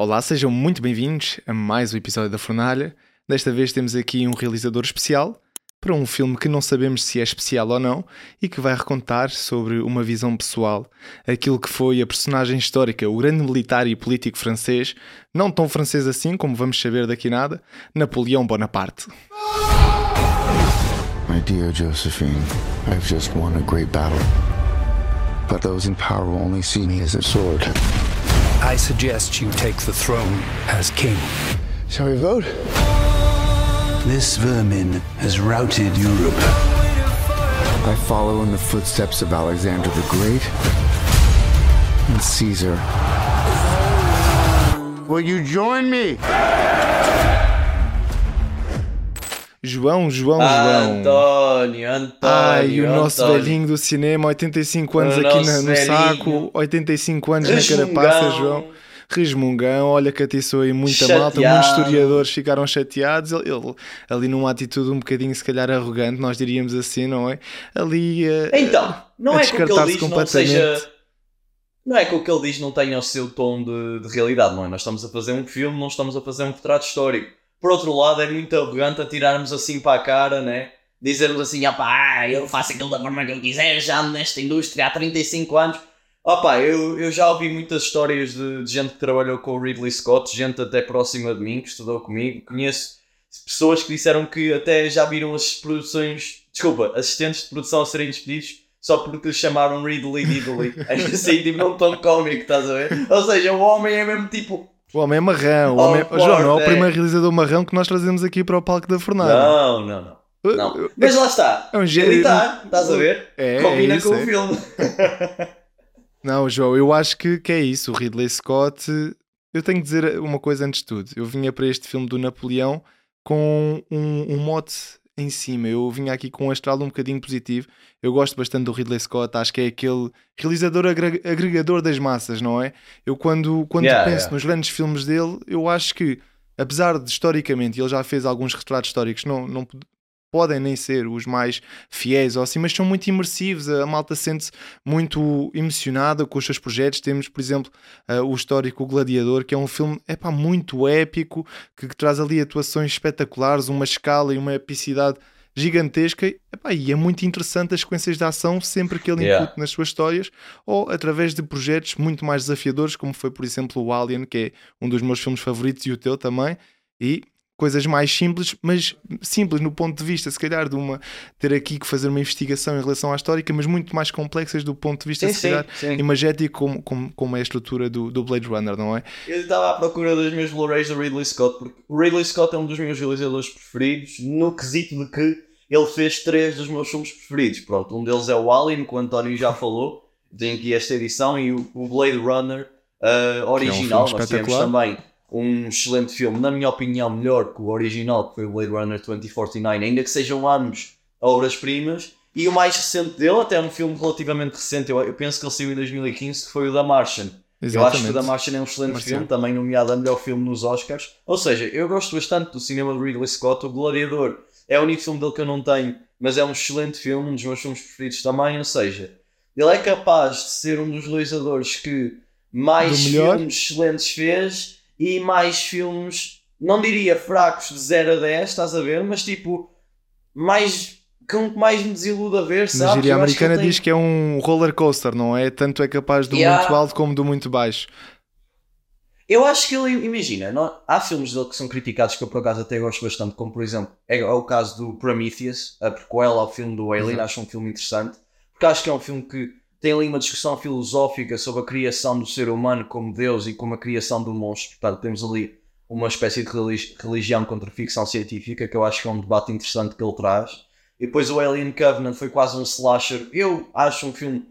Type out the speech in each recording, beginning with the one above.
Olá, sejam muito bem-vindos a mais um episódio da Fornalha. Desta vez temos aqui um realizador especial para um filme que não sabemos se é especial ou não e que vai recontar sobre uma visão pessoal, aquilo que foi a personagem histórica, o grande militar e político francês, não tão francês assim como vamos saber daqui nada, Napoleão Bonaparte. My dear Josephine, I've just won a great battle. But those in power will only see me as a sword. I suggest you take the throne as king. Shall we vote? This vermin has routed Europe. I follow in the footsteps of Alexander the Great and Caesar. Will you join me? João, João, João. António, António. Ai, o nosso António. velhinho do cinema, 85 anos O aqui nosso na- no velhinho. saco, 85 anos na carapaça, Resmungão. João. Resmungão, olha que atiçou aí muita Chateado. malta, muitos historiadores ficaram chateados. Ele, ele ali numa atitude um bocadinho, se calhar, arrogante, nós diríamos assim, não é? Ali eh, Então, não a é que o que ele diz não seja. Não é que o que ele diz não tenha o seu tom de, de realidade, não é? Nós estamos a fazer um filme, não estamos a fazer um retrato histórico. Por outro lado, é muito arrogante atirarmos assim para a cara, né? Dizermos assim, ah eu faço aquilo da forma que eu quiser, já nesta indústria há 35 anos. Opá, eu, eu já ouvi muitas histórias de, de gente que trabalhou com o Ridley Scott, gente até próxima de mim, que estudou comigo. Conheço pessoas que disseram que até já viram as produções, desculpa, assistentes de produção a serem despedidos só porque lhe chamaram Ridley Diddley. assim, tipo, num tom cómico, estás a ver? Ou seja, o homem é mesmo tipo, o homem é marrão. O Oh, homem... João, não é o é. primeiro realizador marrão que nós trazemos aqui para o palco da fornalha. não, não, não. não. Mas lá está, É um ele gênio. está, estás a ver? É, Combina é isso, com é. o filme. Não, João, eu acho que, que é isso. O Ridley Scott. Eu tenho que dizer uma coisa antes de tudo. Eu vinha para este filme do Napoleão com um, um mote em cima. Eu vinha aqui com um astral um bocadinho positivo. Eu gosto bastante do Ridley Scott. Acho que é aquele realizador agre- agregador das massas, não é? Eu, quando, quando Yeah, penso yeah. nos grandes filmes dele, eu acho que, apesar de historicamente, ele já fez alguns retratos históricos, não, não podem nem ser os mais fiéis ou assim, mas são muito imersivos. A malta sente-se muito emocionada com os seus projetos. Temos, por exemplo, uh, o histórico Gladiador, que é um filme epá, muito épico, que, que traz ali atuações espetaculares, uma escala e uma epicidade gigantesca epá, e é muito interessante as sequências de ação sempre que ele Yeah. incute nas suas histórias ou através de projetos muito mais desafiadores como foi por exemplo o Alien que é um dos meus filmes favoritos e o teu também e coisas mais simples, mas simples no ponto de vista, se calhar, de uma ter aqui que fazer uma investigação em relação à histórica, mas muito mais complexas do ponto de vista, Sim, se sim, calhar, sim. imagético como, como, como é a estrutura do, do Blade Runner, não é? Eu estava à procura dos meus Blu-rays do Ridley Scott, porque o Ridley Scott é um dos meus realizadores preferidos, no quesito de que ele fez três dos meus filmes preferidos. Pronto, um deles é o Alien, que o António já falou, tem aqui esta edição, e o, Blade Runner uh, original. filme Nós tivemos espetacular. também um excelente filme, na minha opinião, melhor que o original, que foi o Blade Runner 2049, ainda que sejam ambos obras-primas. E o mais recente dele, até um filme relativamente recente, eu, eu penso que ele saiu em 2015, que foi o The Martian. Eu acho que o The Martian é um excelente Marciano. filme, também nomeado a melhor filme nos Oscars. Ou seja, eu gosto bastante do cinema de Ridley Scott. O Gladiador é o único filme dele que eu não tenho, mas é um excelente filme, um dos meus filmes preferidos também. Ou seja, ele é capaz de ser um dos realizadores que mais Do filmes excelentes fez e mais filmes, não diria fracos de 0 a 10, estás a ver, mas tipo, mais. com que mais me desiluda a ver, Na sabes? gíria que ele americana tem- diz que é um roller coaster, não é? Tanto é capaz do Yeah. muito alto como do muito baixo. Eu acho que ele, imagina, não- há filmes dele que são criticados que eu por acaso até gosto bastante, como por exemplo, é, é o caso do Prometheus, a prequel ao filme do Alien, Uhum. acho um filme interessante, porque acho que é um filme que tem ali uma discussão filosófica sobre a criação do ser humano como Deus e como a criação do monstro, portanto temos ali uma espécie de relig- religião contra ficção científica, que eu acho que é um debate interessante que ele traz. E depois o Alien Covenant foi quase um slasher, eu acho um filme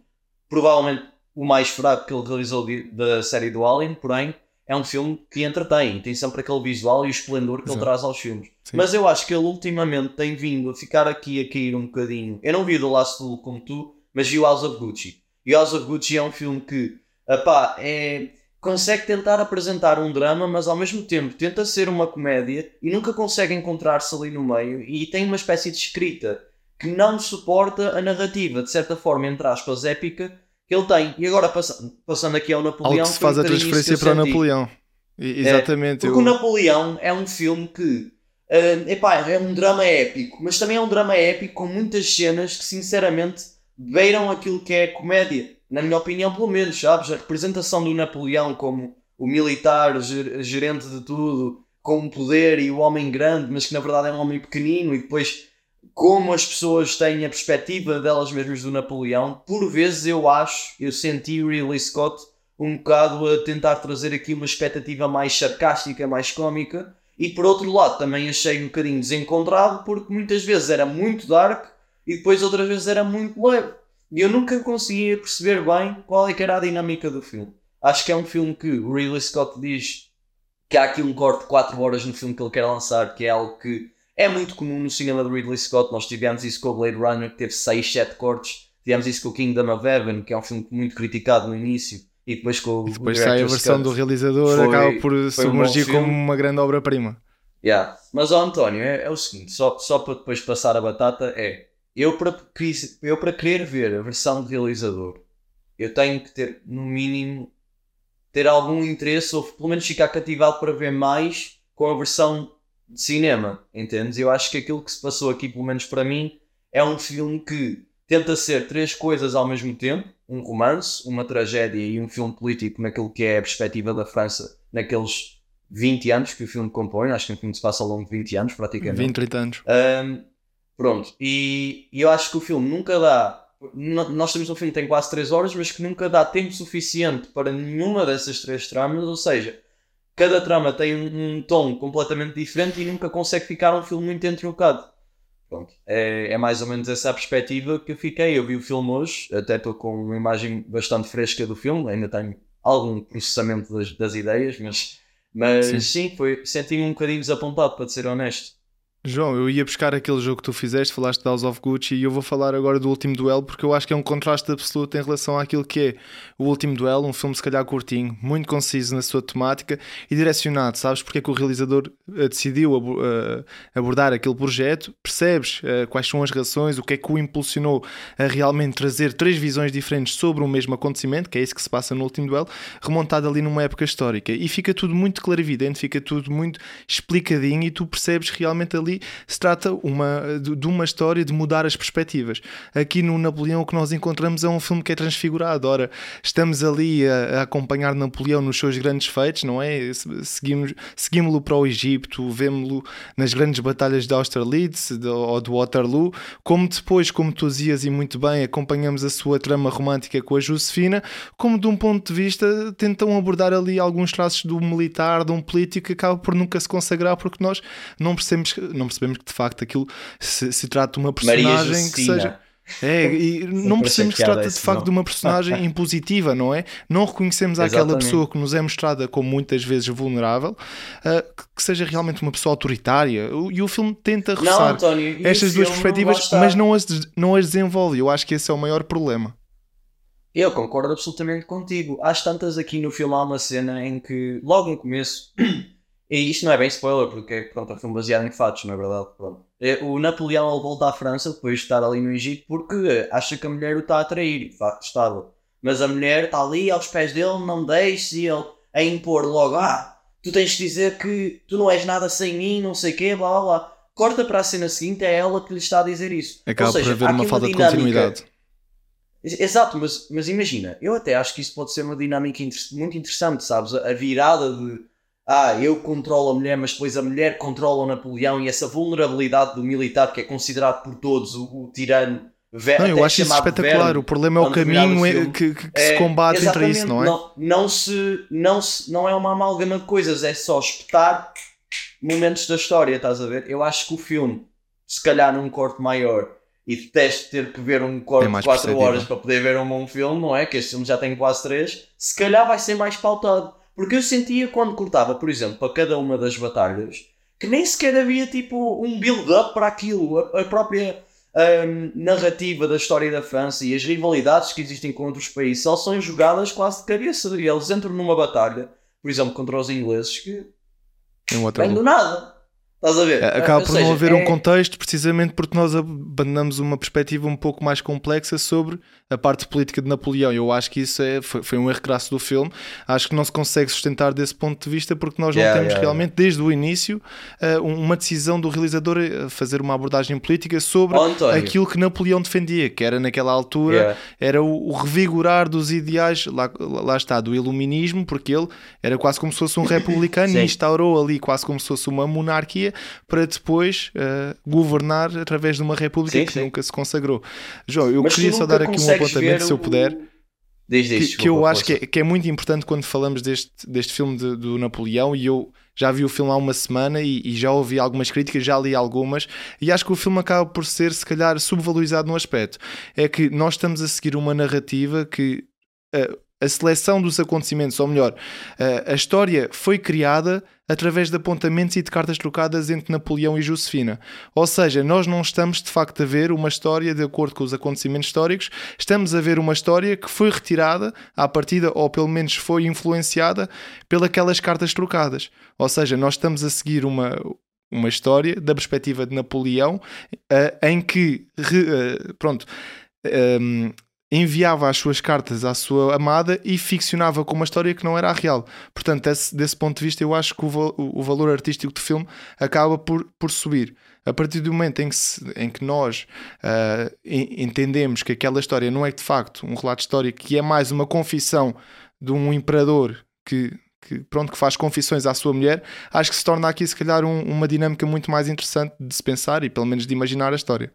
provavelmente o mais fraco que ele realizou de- da série do Alien, porém é um filme que entretém, tem sempre aquele visual e o esplendor que Exato. ele traz aos filmes. Sim. Mas eu acho que ele ultimamente tem vindo a ficar aqui a cair um bocadinho. Eu não vi The Last Duel como tu, mas vi o House of Gucci. E House of Gucci é um filme que, apá, é, consegue tentar apresentar um drama, mas ao mesmo tempo tenta ser uma comédia e nunca consegue encontrar-se ali no meio e tem uma espécie de escrita que não suporta a narrativa, de certa forma, entre aspas, épica que ele tem. E agora, passa- passando aqui ao Napoleão... Algo que se faz a transferência para o. Napoleão. E- Exatamente. Porque eu- o Napoleão é um filme que ah, epá, é um drama épico, mas também é um drama épico com muitas cenas que sinceramente beiram aquilo que é comédia. Na minha opinião, pelo menos, sabes? A representação do Napoleão como o militar, ger- gerente de tudo, com o poder e o homem grande, mas que na verdade é um homem pequenino, e depois como as pessoas têm a perspectiva delas mesmas do Napoleão, por vezes eu acho, eu senti o Ridley Scott um bocado a tentar trazer aqui uma expectativa mais sarcástica, mais cómica, e por outro lado também achei um bocadinho desencontrado porque muitas vezes era muito dark e depois outras vezes era muito leve. E eu nunca conseguia perceber bem qual é que era a dinâmica do filme. Acho que é um filme que o Ridley Scott diz que há aqui um corte de 4 horas no filme que ele quer lançar, que é algo que é muito comum no cinema do Ridley Scott. Nós tivemos isso com o Blade Runner, que teve 6, 7 cortes. Tivemos isso com o Kingdom of Heaven, que é um filme muito criticado no início. E depois com o E depois sai a versão Cut. do realizador, Foi- acaba por um submergir bom como uma grande obra-prima. Yeah. Mas ó, António, é, é o seguinte, só, só para depois passar a batata, é eu para, eu para querer ver a versão de realizador, eu tenho que ter, no mínimo, ter algum interesse ou pelo menos ficar cativado para ver mais com a versão de cinema, entendes? Eu acho que aquilo que se passou aqui, pelo menos para mim, é um filme que tenta ser três coisas ao mesmo tempo, um romance, uma tragédia e um filme político naquilo que é a perspectiva da França naqueles 20 anos que o filme compõe, acho que o filme se passa ao longo de 20 anos praticamente. 20, 30 anos. Ahm, pronto, e, e eu acho que o filme nunca dá. Nós temos um filme que tem quase 3 horas, mas que nunca dá tempo suficiente para nenhuma dessas três tramas, ou seja, cada trama tem um, um tom completamente diferente e nunca consegue ficar um filme muito entroncado. Pronto, é, é mais ou menos essa a perspectiva que eu fiquei. Eu vi o filme hoje, até estou com uma imagem bastante fresca do filme, ainda tenho algum processamento das, das ideias, mas, mas Sim. sim, foi, senti-me um bocadinho desapontado, para ser honesto. João, eu ia buscar aquele jogo que tu fizeste, falaste de House of Gucci e eu vou falar agora do último duelo porque eu acho que é um contraste absoluto em relação àquilo que é o último duelo, um filme se calhar curtinho, muito conciso na sua temática e direcionado. Sabes porque é que o realizador eh, decidiu eh, abordar aquele projeto? Percebes eh, quais são as razões, o que é que o impulsionou a realmente trazer três visões diferentes sobre o mesmo acontecimento, que é isso que se passa no último duelo, remontado ali numa época histórica e fica tudo muito clarividente, fica tudo muito explicadinho e tu percebes realmente ali se trata uma, de, uma história de mudar as perspectivas. Aqui no Napoleão o que nós encontramos é um filme que é transfigurado. Ora, estamos ali a, a acompanhar Napoleão nos seus grandes feitos, não é? Se- Seguimos, seguimos-lo para o Egito, vemos-lo nas grandes batalhas de Austerlitz de- ou de Waterloo, como depois, como tu dizias e muito bem, acompanhamos a sua trama romântica com a Josefina, como de um ponto de vista tentam abordar ali alguns traços do militar, de um político que acaba por nunca se consagrar porque nós não percebemos, não percebemos que de facto aquilo se, se trata de uma personagem que seja. É, e não percebemos que se trata de facto nome. de uma personagem impositiva, não é? Não reconhecemos aquela Exatamente. pessoa que nos é mostrada como muitas vezes vulnerável, ah, que- seja realmente uma pessoa autoritária. E o filme tenta Não, António, o estas duas perspectivas, está. mas não as, não as desenvolve. Eu acho que esse é o maior problema. Eu concordo absolutamente contigo. Às tantas aqui no filme há uma cena em que, logo no começo, e isto não é bem spoiler, porque pronto, é um filme baseado em fatos, não é verdade? Pronto. É, O Napoleão ele volta à França depois de estar ali no Egito porque acha que a mulher o está a trair. e De facto estava. Mas a mulher está ali aos pés dele, não deixe, e ele a impor logo: Ah, tu tens que dizer que tu não és nada sem mim, não sei o quê, blá blá blá. Corta para a cena seguinte, é ela que lhe está a dizer isso. Acaba seja, por haver uma falta de dinâmica. continuidade. Ex- Exato, mas, mas imagina, eu até acho que isso pode ser uma dinâmica inter- muito interessante, sabes? A virada de ah, eu controlo a mulher, mas depois a mulher controla o Napoleão e essa vulnerabilidade do militar que é considerado por todos o, o tirano. Ve- Não, eu acho isso espetacular. verme. O problema é o caminho é- que, que- que É, se combate entre isso, não é? Não, não se, não se, não é uma amálgama de coisas, é só espetar momentos da história, estás a ver? Eu acho que o filme, se calhar num corte maior, e detesto ter que ver um corte É de 4 perceptível. horas para poder ver um bom filme, não é? Que este filme já tem quase 3, se calhar vai ser mais pautado. Porque eu sentia quando cortava, por exemplo, para cada uma das batalhas, que nem sequer havia tipo um build-up para aquilo. A, a própria hum, narrativa da história da França e as rivalidades que existem com outros países só são jogadas quase de cabeça. E eles entram numa batalha, por exemplo, contra os ingleses, que Em vem Waterloo. do nada. Estás a ver? Acaba Ou por seja, não haver é- um contexto, precisamente porque nós abandonamos uma perspectiva um pouco mais complexa sobre a parte política de Napoleão. Eu acho que isso é, foi, foi um erro crasso do filme. Acho que não se consegue sustentar desse ponto de vista porque nós não Yeah, temos yeah, realmente, desde o início, eh, uma decisão do realizador a fazer uma abordagem política sobre António. aquilo que Napoleão defendia, que era naquela altura Yeah. era o, o revigorar dos ideais, lá, lá está, do iluminismo, porque ele era quase como se fosse um republicano e instaurou ali quase como se fosse uma monarquia para depois eh, governar através de uma república Sim, que sim. nunca se consagrou. João, eu Mas queria só dar aqui um apontamento, se eu puder, diz, que, que eu acho que é, que é muito importante quando falamos deste, deste filme de- do Napoleão e eu já vi o filme há uma semana e, e já ouvi algumas críticas, já li algumas e acho que o filme acaba por ser se calhar subvalorizado num aspecto. É que nós estamos a seguir uma narrativa que eh, a seleção dos acontecimentos, ou melhor, eh, a história foi criada através de apontamentos e de cartas trocadas entre Napoleão e Josefina. Ou seja, nós não estamos de facto a ver uma história de acordo com os acontecimentos históricos, estamos a ver uma história que foi retirada à partida, ou pelo menos foi influenciada pelas cartas trocadas. Ou seja, nós estamos a seguir uma, uma história da perspectiva de Napoleão eh, em que, eh, pronto, ehm, enviava as suas cartas à sua amada e ficcionava com uma história que não era a real. Portanto, desse, desse ponto de vista, eu acho que o, o valor artístico do filme acaba por, por subir. A partir do momento em que, se- em que nós en- entendemos que aquela história não é de facto um relato histórico, que é mais uma confissão de um imperador que, que, pronto, que faz confissões à sua mulher, acho que se torna aqui, se calhar, um- uma dinâmica muito mais interessante de se pensar e, pelo menos, de imaginar a história.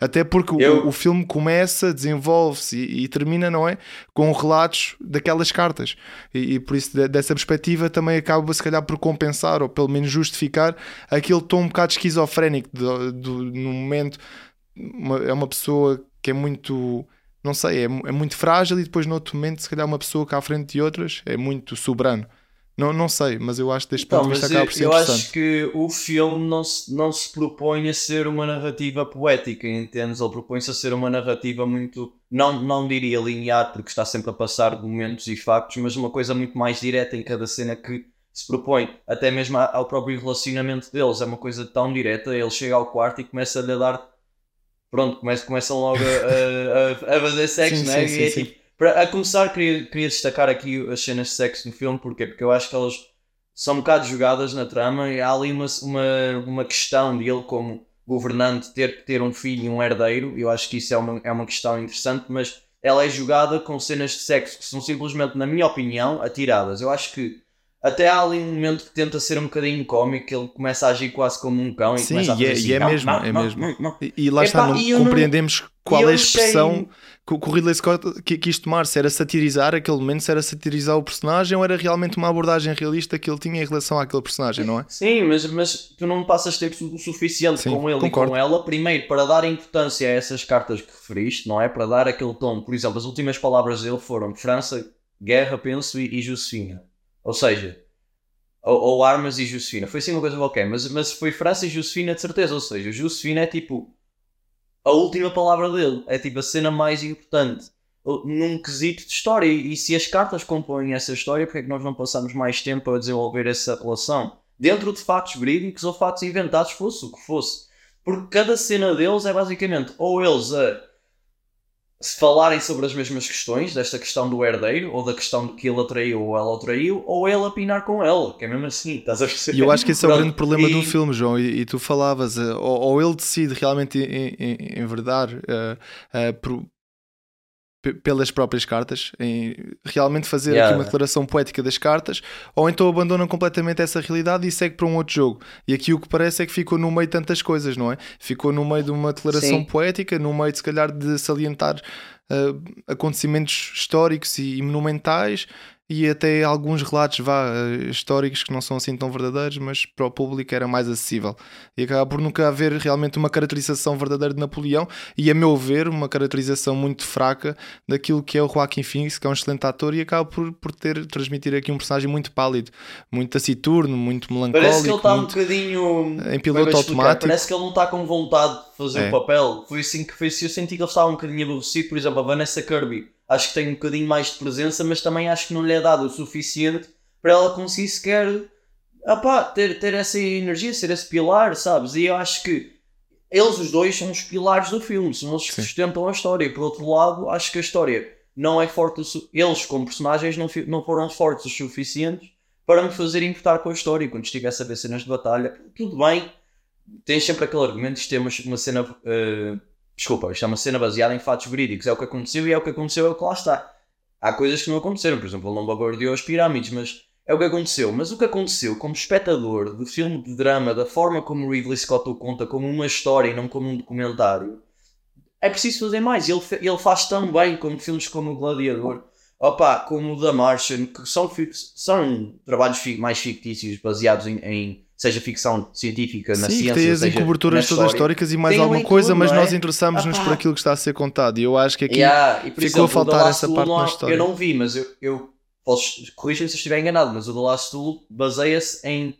Até porque o- Eu- o, filme começa, desenvolve-se e, e termina, não é? Com relatos daquelas cartas. E, e por isso, de- dessa perspectiva, também acaba, se calhar, por compensar ou pelo menos justificar aquele tom um bocado esquizofrénico do, do- no momento. uma- é uma pessoa que é muito. Não sei, é, é muito frágil e depois, no outro momento, se calhar, uma pessoa que à frente de outras é muito soberano. Não, não sei, mas eu acho que deste Então, ponto de vista acaba eu, por ser eu interessante. acho que o filme não se, não se propõe a ser uma narrativa poética, entendes? Ele propõe-se a ser uma narrativa muito, não, não diria linear, porque está sempre a passar de momentos e factos, mas uma coisa muito mais direta em cada cena que se propõe. Até mesmo ao próprio relacionamento deles, é uma coisa tão direta. Ele chega ao quarto e começa-lhe a dar. Pronto, começa, começam logo a, a, a fazer sexo, Sim, né? sim, E é sim, tipo, para, a começar, queria, queria destacar aqui as cenas de sexo no filme, porquê? Porque eu acho que elas são um bocado jogadas na trama e há ali uma, uma, uma questão de ele como governante ter que ter um filho e um herdeiro, eu acho que isso é uma, é uma questão interessante, mas ela é jogada com cenas de sexo que são simplesmente, na minha opinião, atiradas. Eu acho que até há ali um momento que tenta ser um bocadinho cómico, ele começa a agir quase como um cão e Sim, começa a e fazer é- assim, e é "Não, mesmo, não, é não, mesmo." não, não." E, e lá Epá, está, não e eu não- compreendemos qual é a achei- expressão o- que o Ridley Scott qui- quis tomar. Se era satirizar aquele momento, se era satirizar o personagem ou era realmente uma abordagem realista que ele tinha em relação àquele personagem, não é? Sim, mas, mas tu não passas tempo o suficiente Sim, com ele concordo. e com ela, primeiro para dar importância a essas cartas que referiste, não é? Para dar aquele tom. Por exemplo, as últimas palavras dele foram França, guerra, penso, e, e Josefina. Ou seja, ou, ou armas e Josefina. Foi assim uma coisa qualquer, mas, mas foi França e Josefina de certeza. Ou seja, Josefina é tipo a última palavra dele, é tipo a cena mais importante num quesito de história. E se as cartas compõem essa história, porque é que nós não passamos mais tempo a desenvolver essa relação? Dentro de fatos verídicos ou fatos inventados, fosse o que fosse. Porque cada cena deles é basicamente ou eles a se falarem sobre as mesmas questões, desta questão do herdeiro, ou da questão de que ele atraiu ou ela o traiu, ou ele a pinar com ela, que é mesmo assim, estás a perceber? E eu acho que esse é o grande problema do e- filme, João. E, e tu falavas, eh, ou, ou ele decide realmente enverdar eh, eh, por- pelas próprias cartas, em realmente fazer Yeah. aqui uma declaração poética das cartas, ou então abandona completamente essa realidade e segue para um outro jogo. E aqui o que parece é que ficou no meio de tantas coisas, não é? Ficou no meio de uma declaração Sim. poética, no meio de se calhar de salientar eh, acontecimentos históricos e, e monumentais e até alguns relatos vá, eh, históricos que não são assim tão verdadeiros, mas para o público era mais acessível. E acaba por nunca haver realmente uma caracterização verdadeira de Napoleão e, a meu ver, uma caracterização muito fraca daquilo que é o Joaquim Phoenix, que é um excelente ator e acaba por, por ter transmitir aqui um personagem muito pálido, muito taciturno, muito melancólico. Parece que ele está um bocadinho. em piloto é explicar? automático. Parece que ele não está com vontade de fazer É. o papel. Foi assim que foi. Eu senti que ele estava um bocadinho aborrecido. Por exemplo, a Vanessa Kirby. Acho que tem um bocadinho mais de presença, mas também acho que não lhe é dado o suficiente para ela conseguir sequer opá, ter, ter essa energia, ser esse pilar, sabes? E eu acho que eles os dois são os pilares do filme, são eles que Sim. sustentam a história. Por outro lado, acho que a história não é forte Eles, como personagens, não, não foram fortes o suficientes para me fazer importar com a história. Quando estivesse a ver cenas de batalha, tudo bem, tens sempre aquele argumento de é uma, uma cena. eh, desculpa, isto é uma cena baseada em fatos verídicos. É o que aconteceu e é o que aconteceu, é o que lá está. Há coisas que não aconteceram, por exemplo, ele não bombardeou as pirâmides, mas é o que aconteceu. Mas o que aconteceu como espectador do filme de drama, da forma como Ridley Scott o conta, como uma história e não como um documentário, é preciso fazer mais. Ele, ele faz tão bem como filmes como O Gladiador, opa, como o The Martian, que são, são trabalhos mais fictícios, baseados em, em seja ficção científica, na Sim, ciência, tem as seja incoberturas na todas história. históricas e mais Tem alguma coisa, tudo, mas é? nós interessamos-nos Ah, por aquilo que está a ser contado. E eu acho que aqui Yeah, e ficou a exemplo, o faltar essa parte há- na história. Eu não vi, mas eu, eu posso corrigir se eu estiver enganado, mas o The Last Duel baseia-se em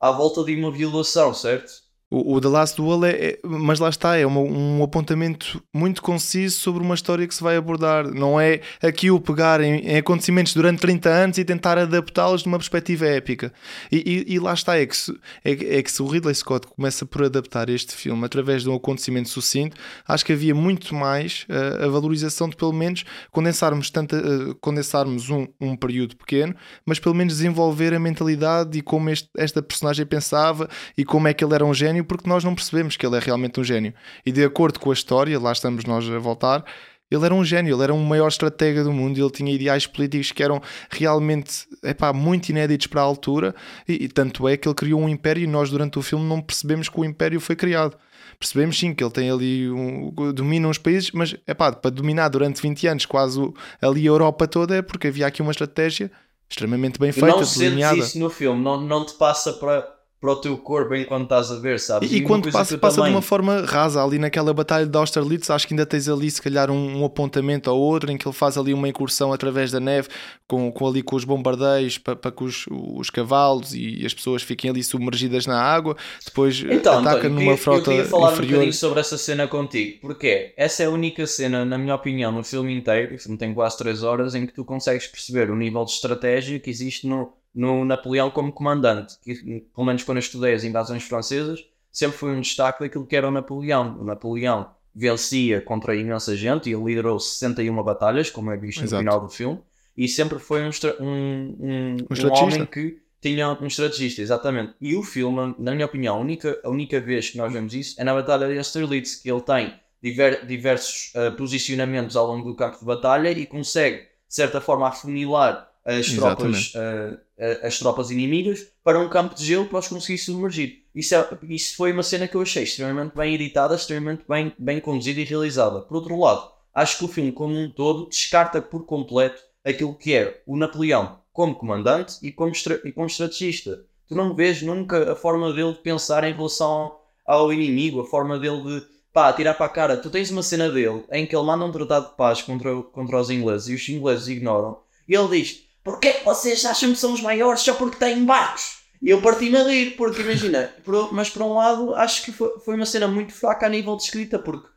à volta de uma violação, certo? O, o The Last Duel é, é- mas lá está, é uma- um apontamento muito conciso sobre uma história que se vai abordar. Não é aqui o pegar em, em acontecimentos durante 30 anos e tentar adaptá-los numa perspectiva épica. E, e- e lá está, é que, se, é, é que se o Ridley Scott começa por adaptar este filme através de um acontecimento sucinto, acho que havia muito mais eh, a valorização de pelo menos condensarmos, tanta, eh, condensarmos um, um período pequeno, mas pelo menos desenvolver a mentalidade e como este- esta personagem pensava e como é que ele era um gênio, porque nós não percebemos que ele é realmente um gênio. E de acordo com a história, lá estamos nós a voltar, ele era um gênio, ele era um maior estratega do mundo, ele tinha ideais políticos que eram realmente epá, muito inéditos para a altura, e, e tanto é que ele criou um império e nós durante o filme não percebemos que o império foi criado. Percebemos sim que ele tem ali um, domina uns países, mas epá, para dominar durante 20 anos quase o- ali a Europa toda é porque havia aqui uma estratégia extremamente bem feita, não delineada. isso no filme, não, não te passa para, para o teu corpo enquanto estás a ver, sabes? E, e quando passa, passa de também- uma forma rasa ali naquela batalha de Austerlitz, acho que ainda tens ali se calhar um, um apontamento ou outro em que ele faz ali uma incursão através da neve com, com ali com os bombardeios para, para que os, os cavalos e as pessoas fiquem ali submergidas na água, depois Então, ataca António, numa eu frota eu queria falar um inferior. bocadinho sobre essa cena contigo, porque essa é a única cena, na minha opinião, no filme inteiro, o filme tem quase 3 horas, em que tu consegues perceber o nível de estratégia que existe no, no Napoleão como comandante, que pelo menos quando eu estudei as invasões francesas, sempre foi um destaque daquilo que era o Napoleão. O Napoleão vencia contra imensa gente e liderou 61 batalhas, como é visto Exato. no final do filme, e sempre foi um, um, um, um homem que tinha um estrategista, exatamente. E o filme, na minha opinião, a única, a única vez que nós vemos isso é na Batalha de Austerlitz, que ele tem diver- diversos ah, posicionamentos ao longo do campo de batalha e consegue, de certa forma, afunilar as tropas, ah, as tropas inimigas para um campo de gelo para os conseguir submergir. Isso, é- isso foi uma cena que eu achei extremamente bem editada, extremamente bem, bem conduzida e realizada. Por outro lado, acho que o filme como um todo descarta por completo aquilo que é o Napoleão como comandante e como, e como estrategista. Tu não vês nunca a forma dele de pensar em relação ao inimigo, a forma dele de pá, tirar para a cara. Tu tens uma cena dele em que ele manda um tratado de paz contra, contra os ingleses e os ingleses ignoram. E ele diz: Porquê que vocês acham que são os maiores só porque têm barcos? E eu parti-me a rir, porque imagina, por- mas por um lado acho que foi, foi uma cena muito fraca a nível de escrita, porque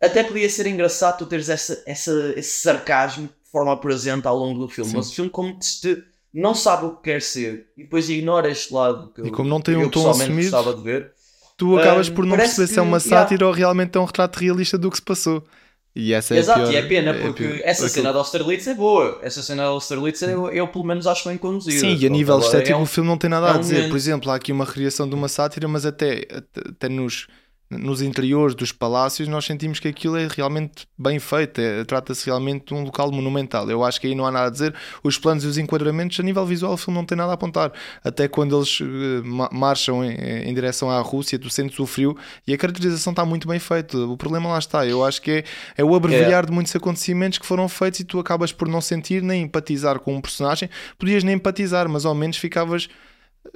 até podia ser engraçado tu teres essa, essa, esse sarcasmo de forma presente ao longo do filme, Sim. mas o filme como te, te- não sabe o que quer ser e depois ignora este lado que E eu, como não tem eu um tom pessoalmente assumido, gostava de ver. Tu acabas Hum, por não perceber se é que- uma yeah. sátira ou realmente é um retrato realista do que se passou. E essa é Exato, pior, e é pena a porque pior- essa cena de Austerlitz é boa. Essa cena de Austerlitz eu, eu pelo menos acho bem conduzida. Sim, e a nível agora estético é um- o filme não tem nada é a um dizer. Por exemplo, há aqui uma recriação de uma sátira, mas até, até nos, nos interiores dos palácios nós sentimos que aquilo é realmente bem feito. É- Trata-se realmente de um local monumental. Eu acho que aí não há nada a dizer. Os planos e os enquadramentos, a nível visual, o filme não tem nada a apontar. Até quando eles eh, ma- marcham em, em direção à Rússia, tu sentes o frio e a caracterização está muito bem feita. O problema lá está. Eu acho que é, é o abreviar de muitos acontecimentos que foram feitos e tu acabas por não sentir nem empatizar com um personagem. Podias nem empatizar, mas ao menos ficavas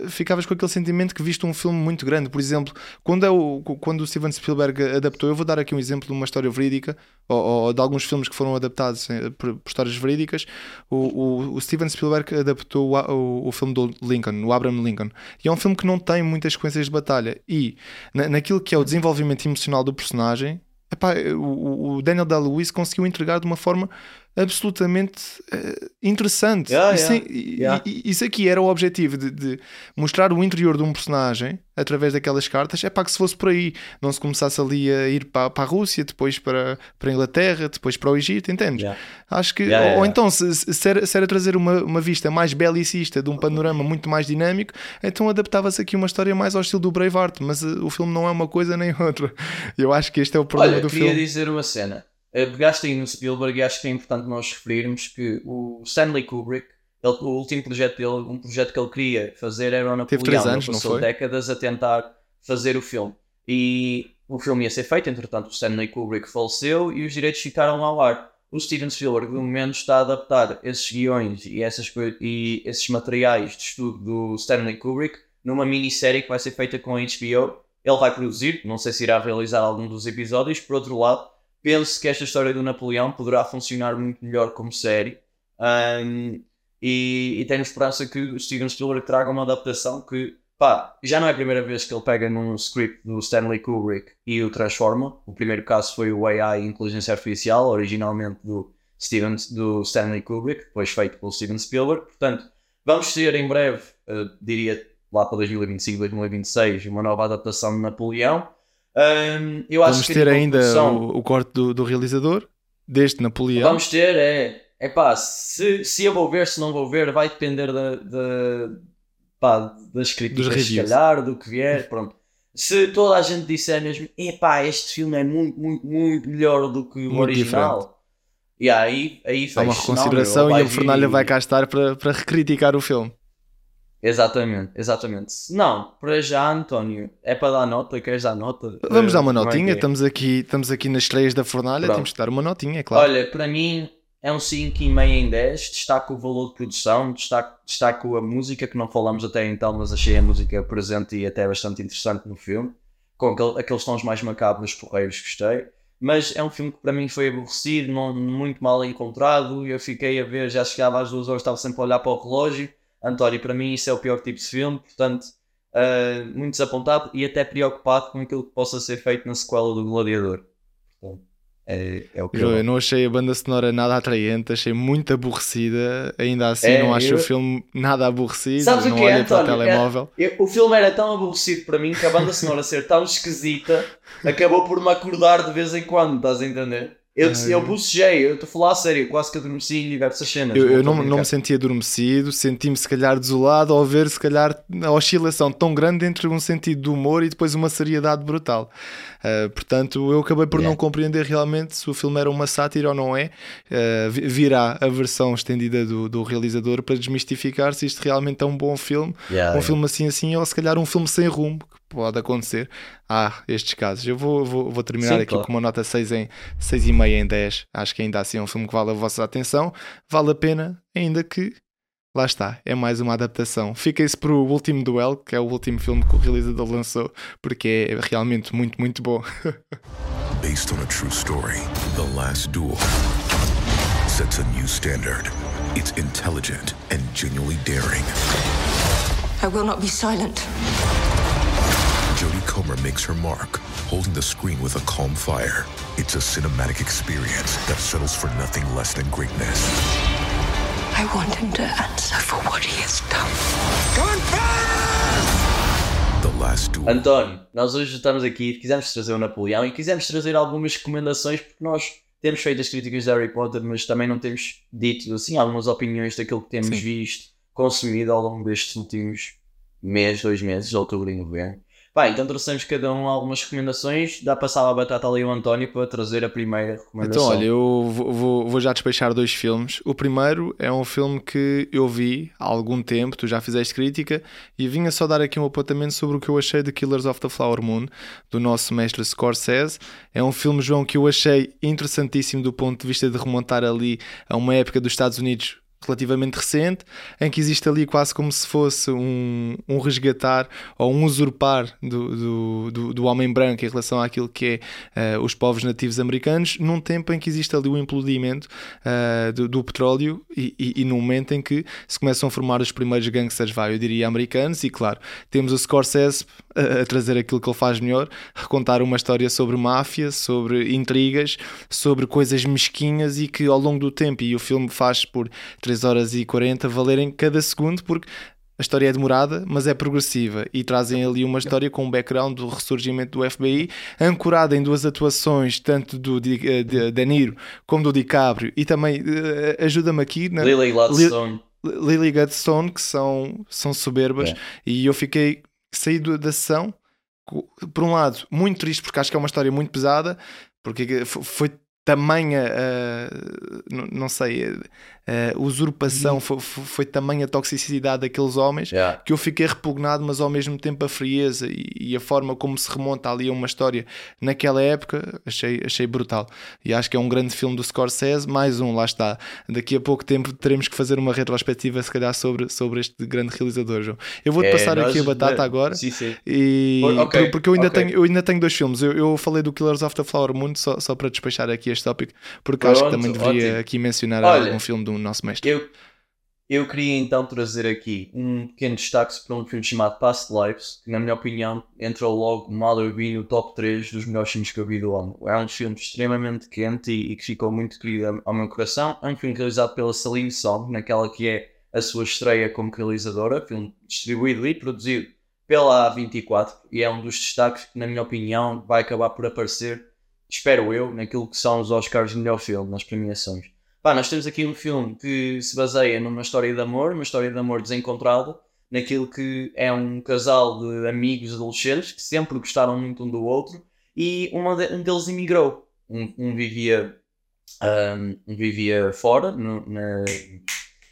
ficavas com aquele sentimento que viste um filme muito grande. Por exemplo, quando, é o, quando o Steven Spielberg adaptou, eu vou dar aqui um exemplo de uma história verídica, ou, ou de alguns filmes que foram adaptados eh, por, por histórias verídicas. O, o, o Steven Spielberg adaptou o, o, filme do Lincoln, o Abraham Lincoln, e é um filme que não tem muitas sequências de batalha. E na, naquilo que é o desenvolvimento emocional do personagem, epá, o, o Daniel Day-Lewis conseguiu entregar de uma forma absolutamente uh, interessante. Yeah, isso, yeah, yeah. isso aqui era o objetivo de, de mostrar o interior de um personagem através daquelas cartas. É para que se fosse por aí, não se começasse ali a ir para, para a Rússia, depois para, para a Inglaterra, depois para o Egito, entendes? Acho que, ou então, se, se- era, se era trazer uma, uma vista mais belicista de um panorama muito mais dinâmico, então adaptava-se aqui uma história mais ao estilo do Braveheart, mas uh, o filme não é uma coisa nem outra. Eu acho que este é o problema Olha, do queria filme. dizer uma cena. Eh, Pegaste aí no Spielberg e acho que é importante nós referirmos que o Stanley Kubrick, ele- o último projeto dele, um projeto que ele queria fazer era o Napoleão. Três anos, ele passou décadas a tentar fazer o filme. E o filme ia ser feito, entretanto o Stanley Kubrick faleceu e os direitos ficaram ao ar. O Steven Spielberg, no momento, está a adaptar esses guiões e, essas, e esses materiais de estudo do Stanley Kubrick numa minissérie que vai ser feita com a HBO. Ele vai produzir, não sei se irá realizar algum dos episódios. Por outro lado, penso que esta história do Napoleão poderá funcionar muito melhor como série. Ahm, e, e tenho esperança que o Steven Spielberg traga uma adaptação que, pá, já não é a primeira vez que ele pega num script do Stanley Kubrick e o transforma. O primeiro caso foi o AI Inteligência Artificial, originalmente do, Steven, do Stanley Kubrick, depois feito pelo Steven Spielberg. Portanto, vamos ter em breve, eh, diria lá para 2025, 2026, uma nova adaptação de Napoleão. Ahm, eu acho Vamos que ter ainda o, o corte do, do realizador, deste Napoleão. Vamos ter, é. É pá, se, se eu vou ver, se não vou ver, vai depender da, da, pá, das críticas, se calhar, do que vier. Pronto. Se toda a gente disser mesmo, epá, este filme é muito, muito, muito melhor do que o Muito original. E aí, aí Há uma fecho. Não, reconsideração meu, e o Fernalha vai cá estar para, para recriticar o filme. Exatamente, exatamente. Se Não, para já, António, é para dar nota, queres dar nota? Vamos dar uma como é notinha, que é? estamos, aqui, estamos aqui nas estreias da Fornalha, Pronto. temos que dar uma notinha, é claro. Olha, para mim é um 5,5 em 10. Destaco o valor de produção, destaco, destaco a música, que não falamos até então, mas achei a música presente e até bastante interessante no filme. Com aquele- aqueles tons mais macabros, porreiros, gostei. Mas é um filme que para mim foi aborrecido, não, muito mal encontrado. Eu fiquei a ver, já chegava às duas horas, estava sempre a olhar para o relógio. António, para mim isso é o pior tipo de filme, portanto, ah, muito desapontado e até preocupado com aquilo que possa ser feito na sequela do Gladiador. Portanto, é, é o que Eu, eu não achei a banda sonora nada atraente, achei muito aborrecida. Ainda assim, É, não acho eu- o filme nada aborrecido. Sabes o não que é, olhei para o António? telemóvel. Eu- o filme era tão aborrecido para mim que a banda sonora ser tão esquisita acabou por me acordar de vez em quando, estás a entender? Eu, eu bocejei, eu estou a falar a sério, quase que adormeci em diversas cenas. Eu, eu não, não me senti adormecido, senti-me se calhar desolado ao ver se calhar a oscilação tão grande entre um sentido de humor e depois uma seriedade brutal. Uh, portanto, eu acabei por Yeah. não compreender realmente se o filme era uma sátira ou não é. Uh, vi- virá a versão estendida do, do realizador para desmistificar se isto realmente é um bom filme, Yeah, um yeah. filme assim assim, ou se calhar um filme sem rumo, que pode acontecer. Há estes casos. Eu vou, vou, vou terminar Sim, aqui claro. com uma nota 6 em 6,5 em 10. Acho que ainda assim é um filme que vale a vossa atenção. Vale a pena, ainda que lá está, é mais uma adaptação. Fiquem-se para o último duelo, que é o último filme que o realizador lançou, porque é realmente muito, muito bom. Based on a true story, The Last Duel sets a new standard. It's intelligent and genuinely daring. I will not be silent. Jodie Comer makes her mark, holding the screen with a calm fire. It's a cinematic experience that settles for nothing less than greatness. I want him to answer for what he has done. The Last Duel. António, nós hoje estamos aqui, quisemos trazer o Napoleão e quisemos trazer algumas recomendações porque nós temos feito as críticas de Harry Potter, mas também não temos dito assim algumas opiniões daquilo que temos Sim. visto, consumido ao longo destes últimos mês, dois meses, de outubro e novembro. Pá, então trouxemos cada um algumas recomendações. Dá passar a batata ali ao António para trazer a primeira recomendação. Então, olha, eu vou, vou- vou já despechar dois filmes. O primeiro é um filme que eu vi há algum tempo, tu já fizeste crítica, e vinha só dar aqui um apontamento sobre o que eu achei de Killers of the Flower Moon, do nosso mestre Scorsese. É um filme, João, que eu achei interessantíssimo do ponto de vista de remontar ali a uma época dos Estados Unidos relativamente recente, em que existe ali quase como se fosse um, um resgatar ou um usurpar do, do, do, homem branco em relação àquilo que é uh, os povos nativos americanos, num tempo em que existe ali o implodimento uh, do, do, petróleo e, e, e no momento em que se começam a formar os primeiros gangsters, vai, eu diria, americanos, e claro, temos o Scorsese a, a trazer aquilo que ele faz melhor, recontar uma história sobre máfia, sobre intrigas, sobre coisas mesquinhas e que ao longo do tempo, e o filme faz por 3 horas e 40 valerem cada segundo, porque a história é demorada, mas é progressiva e trazem ali uma história com um background do ressurgimento do FBI, ancorada em duas atuações, tanto do de, de, de Niro como do DiCaprio, e também uh, ajuda-me aqui na Lily Gladstone. Lily Gladstone, que são, são soberbas, é. e eu fiquei saído da sessão, por um lado, muito triste, porque acho que é uma história muito pesada, porque foi tamanha, uh, não, não, sei, uh, usurpação, foi, foi tamanha toxicidade daqueles homens yeah. que eu fiquei repugnado, mas ao mesmo tempo a frieza e, e, a forma como se remonta ali a uma história naquela época, achei, achei brutal. E acho que é um grande filme do Scorsese, mais um, lá está. Daqui a pouco tempo teremos que fazer uma retrospectiva, se calhar, sobre, sobre este grande realizador, João. Eu vou-te é, passar aqui a batata agora. Sim, sim. E, okay, porque eu ainda, okay. tenho, eu ainda tenho dois filmes. Eu, eu falei do Killers of the Flower Moon só, só para despachar aqui este tópico, porque Pronto, acho que também deveria ótimo. aqui mencionar Olha, algum filme do nosso mestre. Eu, eu queria então trazer aqui um pequeno destaque para um filme chamado Past Lives, que na minha opinião entrou logo mal eu vi no top 3 dos melhores filmes que eu vi do ano. É um filme extremamente quente e, que ficou muito querido ao meu coração. É um filme realizado pela Celine Song, naquela que é a sua estreia como realizadora, filme distribuído e produzido pela A24 e é um dos destaques que, na minha opinião, vai acabar por aparecer espero eu, naquilo que são os Oscars de melhor filme, nas premiações. Pá, nós temos aqui um filme que se baseia numa história de amor, uma história de amor desencontrado, naquilo que é um casal de amigos adolescentes que sempre gostaram muito um do outro e uma de, um deles emigrou. Um, um vivia, um, vivia fora, no, na,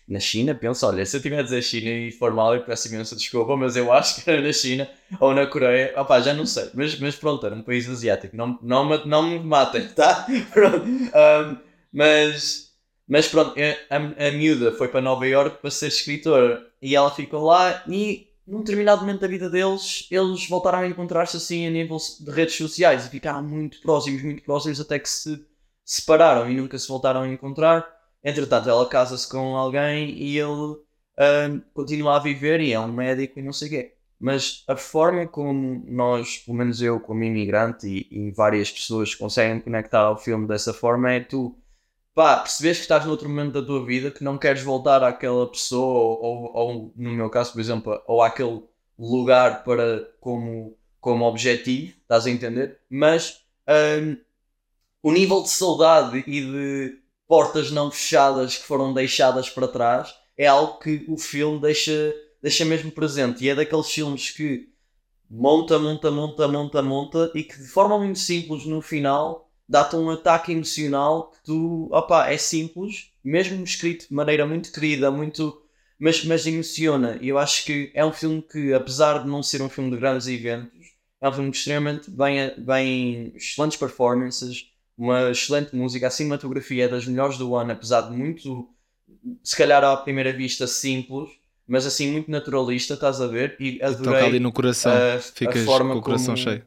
na China, penso, olha, se eu tiver a dizer China e for mal, eu peço imensa desculpa, mas eu acho que era na China ou na Coreia, opá, já não sei, mas, mas pronto, era um país asiático, não, não, não me matem, tá? Pronto. Um, mas, mas pronto, a, a miúda foi para Nova York para ser escritora e ela ficou lá e num determinado momento da vida deles, eles voltaram a encontrar-se assim a nível de redes sociais e ficaram muito próximos, muito próximos até que se separaram e nunca se voltaram a encontrar. Entretanto, ela casa-se com alguém e ele uh, continua a viver e é um médico e não sei o quê. Mas a forma como nós, pelo menos eu, como imigrante e, e várias pessoas conseguem conectar ao filme dessa forma é tu pá, percebes que estás noutro momento da tua vida que não queres voltar àquela pessoa ou, ou, ou no meu caso, por exemplo, ou àquele lugar para como, como objetivo, estás a entender? Mas um, o nível de saudade e de portas não fechadas que foram deixadas para trás, é algo que o filme deixa, deixa mesmo presente. E é daqueles filmes que monta, monta, monta, monta, monta e que de forma muito simples no final dá-te um ataque emocional que tu, opá, é simples, mesmo escrito de maneira muito querida, muito, mas, mas emociona. E eu acho que é um filme que, apesar de não ser um filme de grandes eventos, é um filme extremamente bem, bem excelentes performances, uma excelente música, a cinematografia é das melhores do ano, apesar de muito, se calhar à primeira vista simples, mas assim muito naturalista, estás a ver? E adorei Toca ali no coração, a, ficas a forma com o coração como, cheio.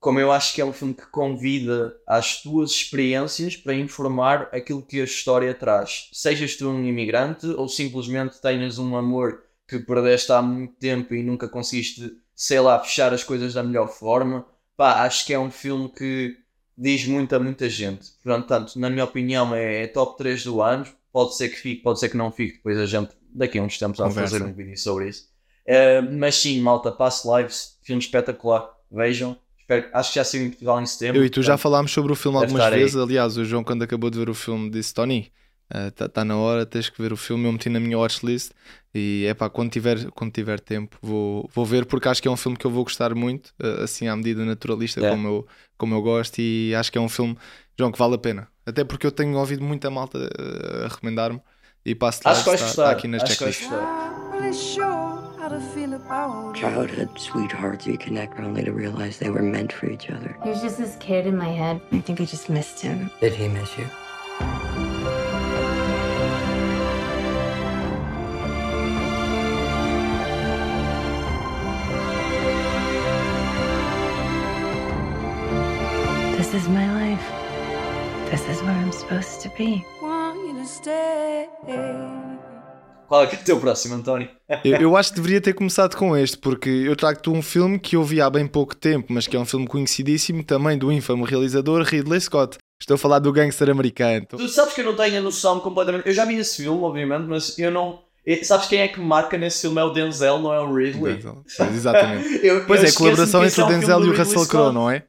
Como eu acho que é um filme que convida às tuas experiências para informar aquilo que a história traz. Sejas tu um imigrante ou simplesmente tenhas um amor que perdeste há muito tempo e nunca conseguiste, sei lá, fechar as coisas da melhor forma. Pá, acho que é um filme que diz muito a muita gente. Portanto, na minha opinião, é, é, top 3 do ano. Pode ser que fique, pode ser que não fique. Depois a gente, daqui a uns tempos, vai fazer um vídeo sobre isso. Uh, mas sim, malta, passe lives, filme espetacular. Vejam. Acho que já saiu em Portugal em setembro. Eu e tu portanto, já falámos sobre o filme algumas vezes. Aí. Aliás, o João, quando acabou de ver o filme, disse: Tony, está uh, tá na hora, tens que ver o filme. Eu meti na minha watchlist e é pá, quando tiver, quando tiver tempo vou, vou ver, porque acho que é um filme que eu vou gostar muito, uh, assim à medida naturalista, como, eu, como eu gosto. E acho que é um filme, João, que vale a pena. Até porque eu tenho ouvido muita malta uh, a recomendar-me e passo lá está, está aqui nas checklists. Childhood sweethearts reconnect only to realize they were meant for each other. He was just this kid in my head. I think I just missed him. Did he miss you? This is my life. This is where I'm supposed to be. Want you to stay. Qual é que é o teu próximo, António? Eu, eu acho que deveria ter começado com este, porque eu trago-te um filme que eu vi há bem pouco tempo, mas que é um filme conhecidíssimo também do ínfamo realizador Ridley Scott. Estou a falar do gangster americano. Tu sabes que eu não tenho a noção completamente. Eu já vi esse filme, obviamente, mas eu não. e- Sabes quem é que marca nesse filme? É o Denzel, não é o Ridley. Denzel, Exatamente. Eu- Pois eu é, esqueço-me colaboração entre o é um Denzel e o Russell Crowe, não é?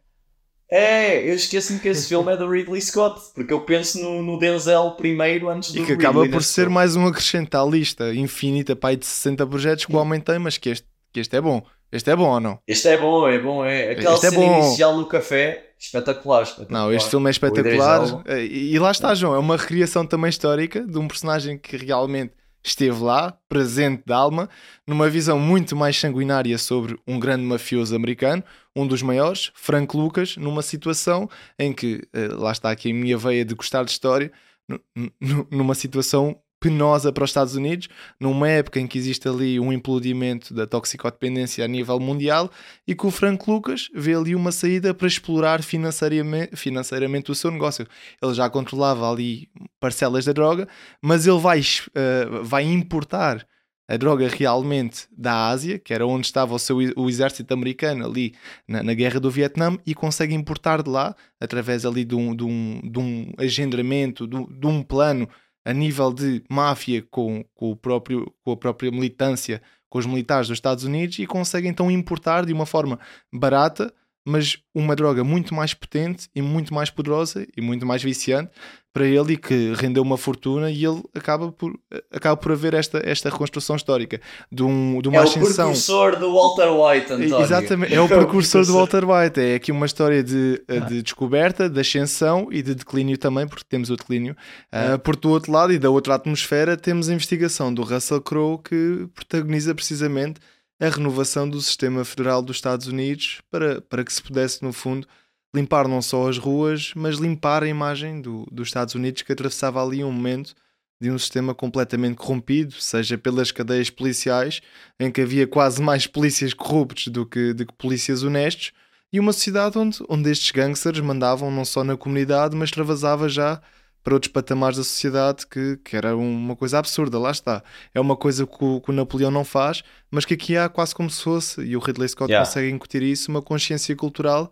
É, eu esqueço-me que esse filme é do Ridley Scott, porque eu penso no, no Denzel primeiro antes do E que acaba Ridley por ser mais um acrescente à lista infinita pai de 60 projetos que o homem tem, mas que este, que este é bom. Este é bom ou não? Este é bom, é bom, é. Aquela Este é cena bom. inicial no café, espetacular, espetacular. Não, este filme é espetacular. E, lá está, João. É uma recriação também histórica de um personagem que realmente esteve lá, presente de alma, numa visão muito mais sanguinária sobre um grande mafioso americano, um dos maiores, Frank Lucas, numa situação em que, eh, lá está aqui a minha veia de gostar de história, nu- nu- numa situação penosa para os Estados Unidos, numa época em que existe ali um implodimento da toxicodependência a nível mundial e que o Frank Lucas vê ali uma saída para explorar financeiramente, financeiramente o seu negócio. Ele já controlava ali parcelas da droga, mas ele vai, eh, vai importar a droga realmente da Ásia, que era onde estava o, seu, o exército americano ali na, na guerra do Vietnã, e consegue importar de lá, através ali de um, de um, de um agendramento, de, de um plano a nível de máfia com, com, o próprio, com a própria militância, com os militares dos Estados Unidos, e consegue então importar de uma forma barata, mas uma droga muito mais potente e muito mais poderosa e muito mais viciante para ele e que rendeu uma fortuna e ele acaba por, acaba por haver esta, esta reconstrução histórica de, um, de uma É o ascensão. precursor do Walter White, António. Exatamente, é o precursor do Walter White. É aqui uma história de, de descoberta, de ascensão e de declínio também, porque temos o declínio. Ah, por do outro lado e da outra atmosfera, temos a investigação do Russell Crowe que protagoniza precisamente a renovação do sistema federal dos Estados Unidos para, para que se pudesse, no fundo, limpar não só as ruas, mas limpar a imagem do, dos Estados Unidos que atravessava ali um momento de um sistema completamente corrompido, seja pelas cadeias policiais, em que havia quase mais polícias corruptos do que, do que polícias honestos, e uma sociedade onde, onde estes gangsters mandavam não só na comunidade, mas travasava já para outros patamares da sociedade que, que era uma coisa absurda, lá está. É uma coisa que o, que o Napoleão não faz, mas que aqui há quase como se fosse, e o Ridley Scott Yeah. consegue incutir isso, uma consciência cultural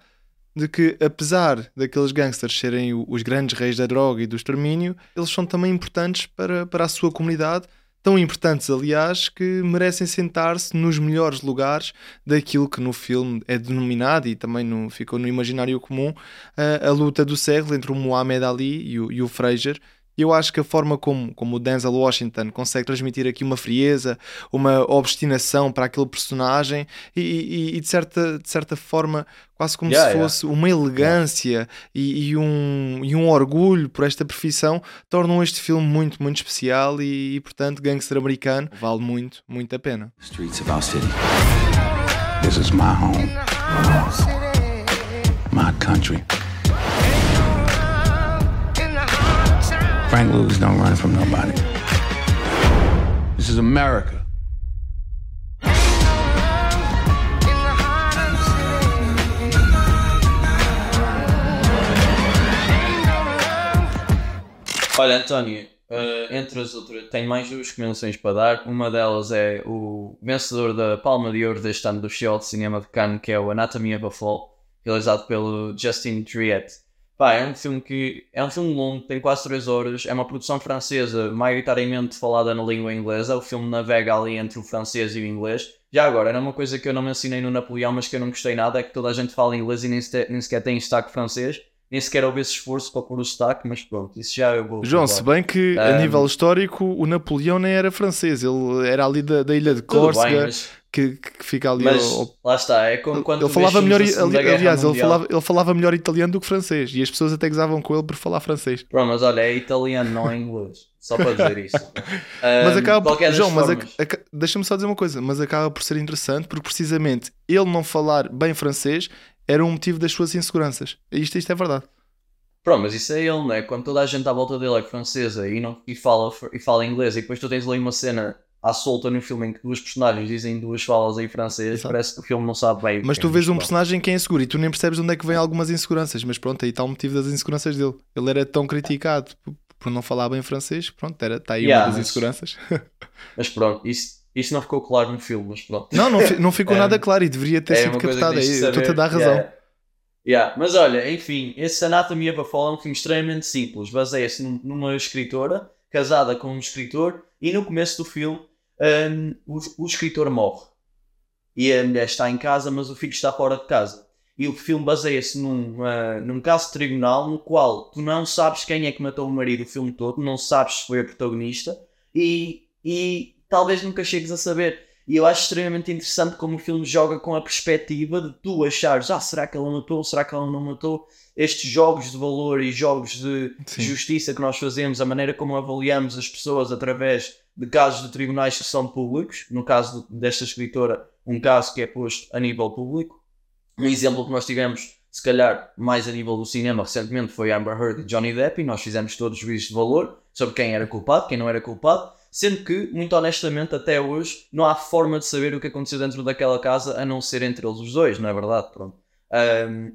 de que, apesar daqueles gangsters serem os grandes reis da droga e do extermínio, eles são também importantes para, para a sua comunidade, tão importantes, aliás, que merecem sentar-se nos melhores lugares daquilo que no filme é denominado e também no, ficou no imaginário comum a, a luta do século entre o Muhammad Ali e o, e o Fraser. E eu acho que a forma como, como o Denzel Washington consegue transmitir aqui uma frieza, uma obstinação para aquele personagem e, e- e de, certa, de certa forma quase como Yeah, se yeah. fosse uma elegância e, e um, e um orgulho por esta profissão tornam este filme muito, muito especial e, e, portanto, Gangster Americano vale muito, muito a pena. Streets of our city. This is my home. My country. Frank Lucas don't run from nobody. This is America. Olha, António, eh, entre as outras, tenho mais duas menções para dar. Uma delas é o vencedor da Palma de Ouro deste ano do Festival de Cinema de Cannes, que é o Anatomy of a Fall, realizado pelo Justin Triet. Pá, é um filme que é um filme longo, tem quase 3 horas, é uma produção francesa, maioritariamente falada na língua inglesa. O filme navega ali entre o francês e o inglês. Já agora, era uma coisa que eu não mencionei no Napoleão, mas que eu não gostei nada, é que toda a gente fala inglês e nem sequer, nem sequer tem destaque francês. Nem sequer houve esse esforço para pôr o sotaque, mas pronto, isso já eu vou. João, se bem que a Um, nível histórico o Napoleão nem era francês, ele era ali da, da ilha de Córcega, bem, mas, que, que fica ali mas ao- lá está, é como quando ele falava melhor, Segunda ali- aliás, ele falava, ele falava melhor italiano do que francês e as pessoas até gozavam com ele por falar francês. Pronto, mas olha, é italiano, não é inglês. Só para dizer isso. Mas Um, acaba por, João, mas deixa-me só dizer uma coisa, mas acaba por ser interessante porque precisamente ele não falar bem francês era um motivo das suas inseguranças. Isto, isto é verdade. Pronto, mas isso é ele, né? Quando toda a gente à volta dele é francesa e, não, e, fala, e fala inglês e depois tu tens ali uma cena à solta no filme em que duas personagens dizem duas falas em francês, Exato. parece que o filme não sabe bem. Mas tu é vês um personagem que é inseguro e tu nem percebes de onde é que vem algumas inseguranças, mas pronto, aí está o motivo das inseguranças dele. Ele era tão criticado por- não falar bem francês, pronto, era, está aí Yeah, uma das mas- inseguranças. Mas pronto, isso, isso não ficou claro no filme, mas pronto. Não, não, não ficou É, nada claro e deveria ter É sido captado. saber. Estou-te a dar razão. Yeah. Yeah. Mas olha, enfim, esse Anatomy of a Fall é um filme extremamente simples. Baseia-se num- numa escritora casada com um escritor e no começo do filme hum, o, o escritor morre. E a mulher está em casa, mas o filho está fora de casa. E o filme baseia-se num, ah, num caso de tribunal no qual tu não sabes quem é que matou o marido o filme todo, não sabes se foi a protagonista e, e talvez nunca chegues a saber. E eu acho extremamente interessante como o filme joga com a perspectiva de tu achares, ah, será que ela matou, será que ela não matou? Estes jogos de valor e jogos de Sim. justiça que nós fazemos, a maneira como avaliamos as pessoas através de casos de tribunais que são públicos, no caso de- desta escritora, um caso que é posto a nível público. Um exemplo que nós tivemos, se calhar, mais a nível do cinema recentemente foi Amber Heard e Johnny Depp, e nós fizemos todos juízos de valor sobre quem era culpado, quem não era culpado, sendo que, muito honestamente, até hoje, não há forma de saber o que aconteceu dentro daquela casa a não ser entre eles os dois, não é verdade? Pronto. Ahm,